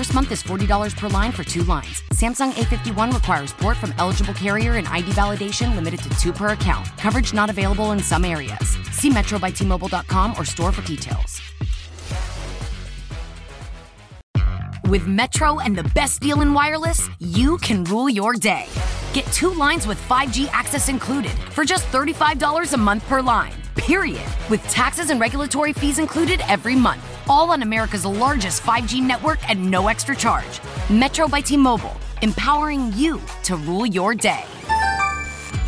First month is $40 per line for two lines. Samsung A51 requires port from eligible carrier and ID validation limited to two per account. Coverage not available in some areas. See metrobytmobile.com or store for details. With Metro and the best deal in wireless, you can rule your day. Get two lines with 5G access included for just $35 a month per line. Period. With taxes and regulatory fees included every month. All on America's largest 5G network at no extra charge. Metro by T Mobile, empowering you to rule your day.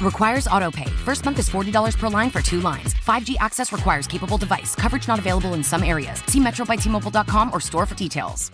Requires autopay. First month is $40 per line for two lines. 5G access requires capable device. Coverage not available in some areas. See metrobytmobile.com or store for details.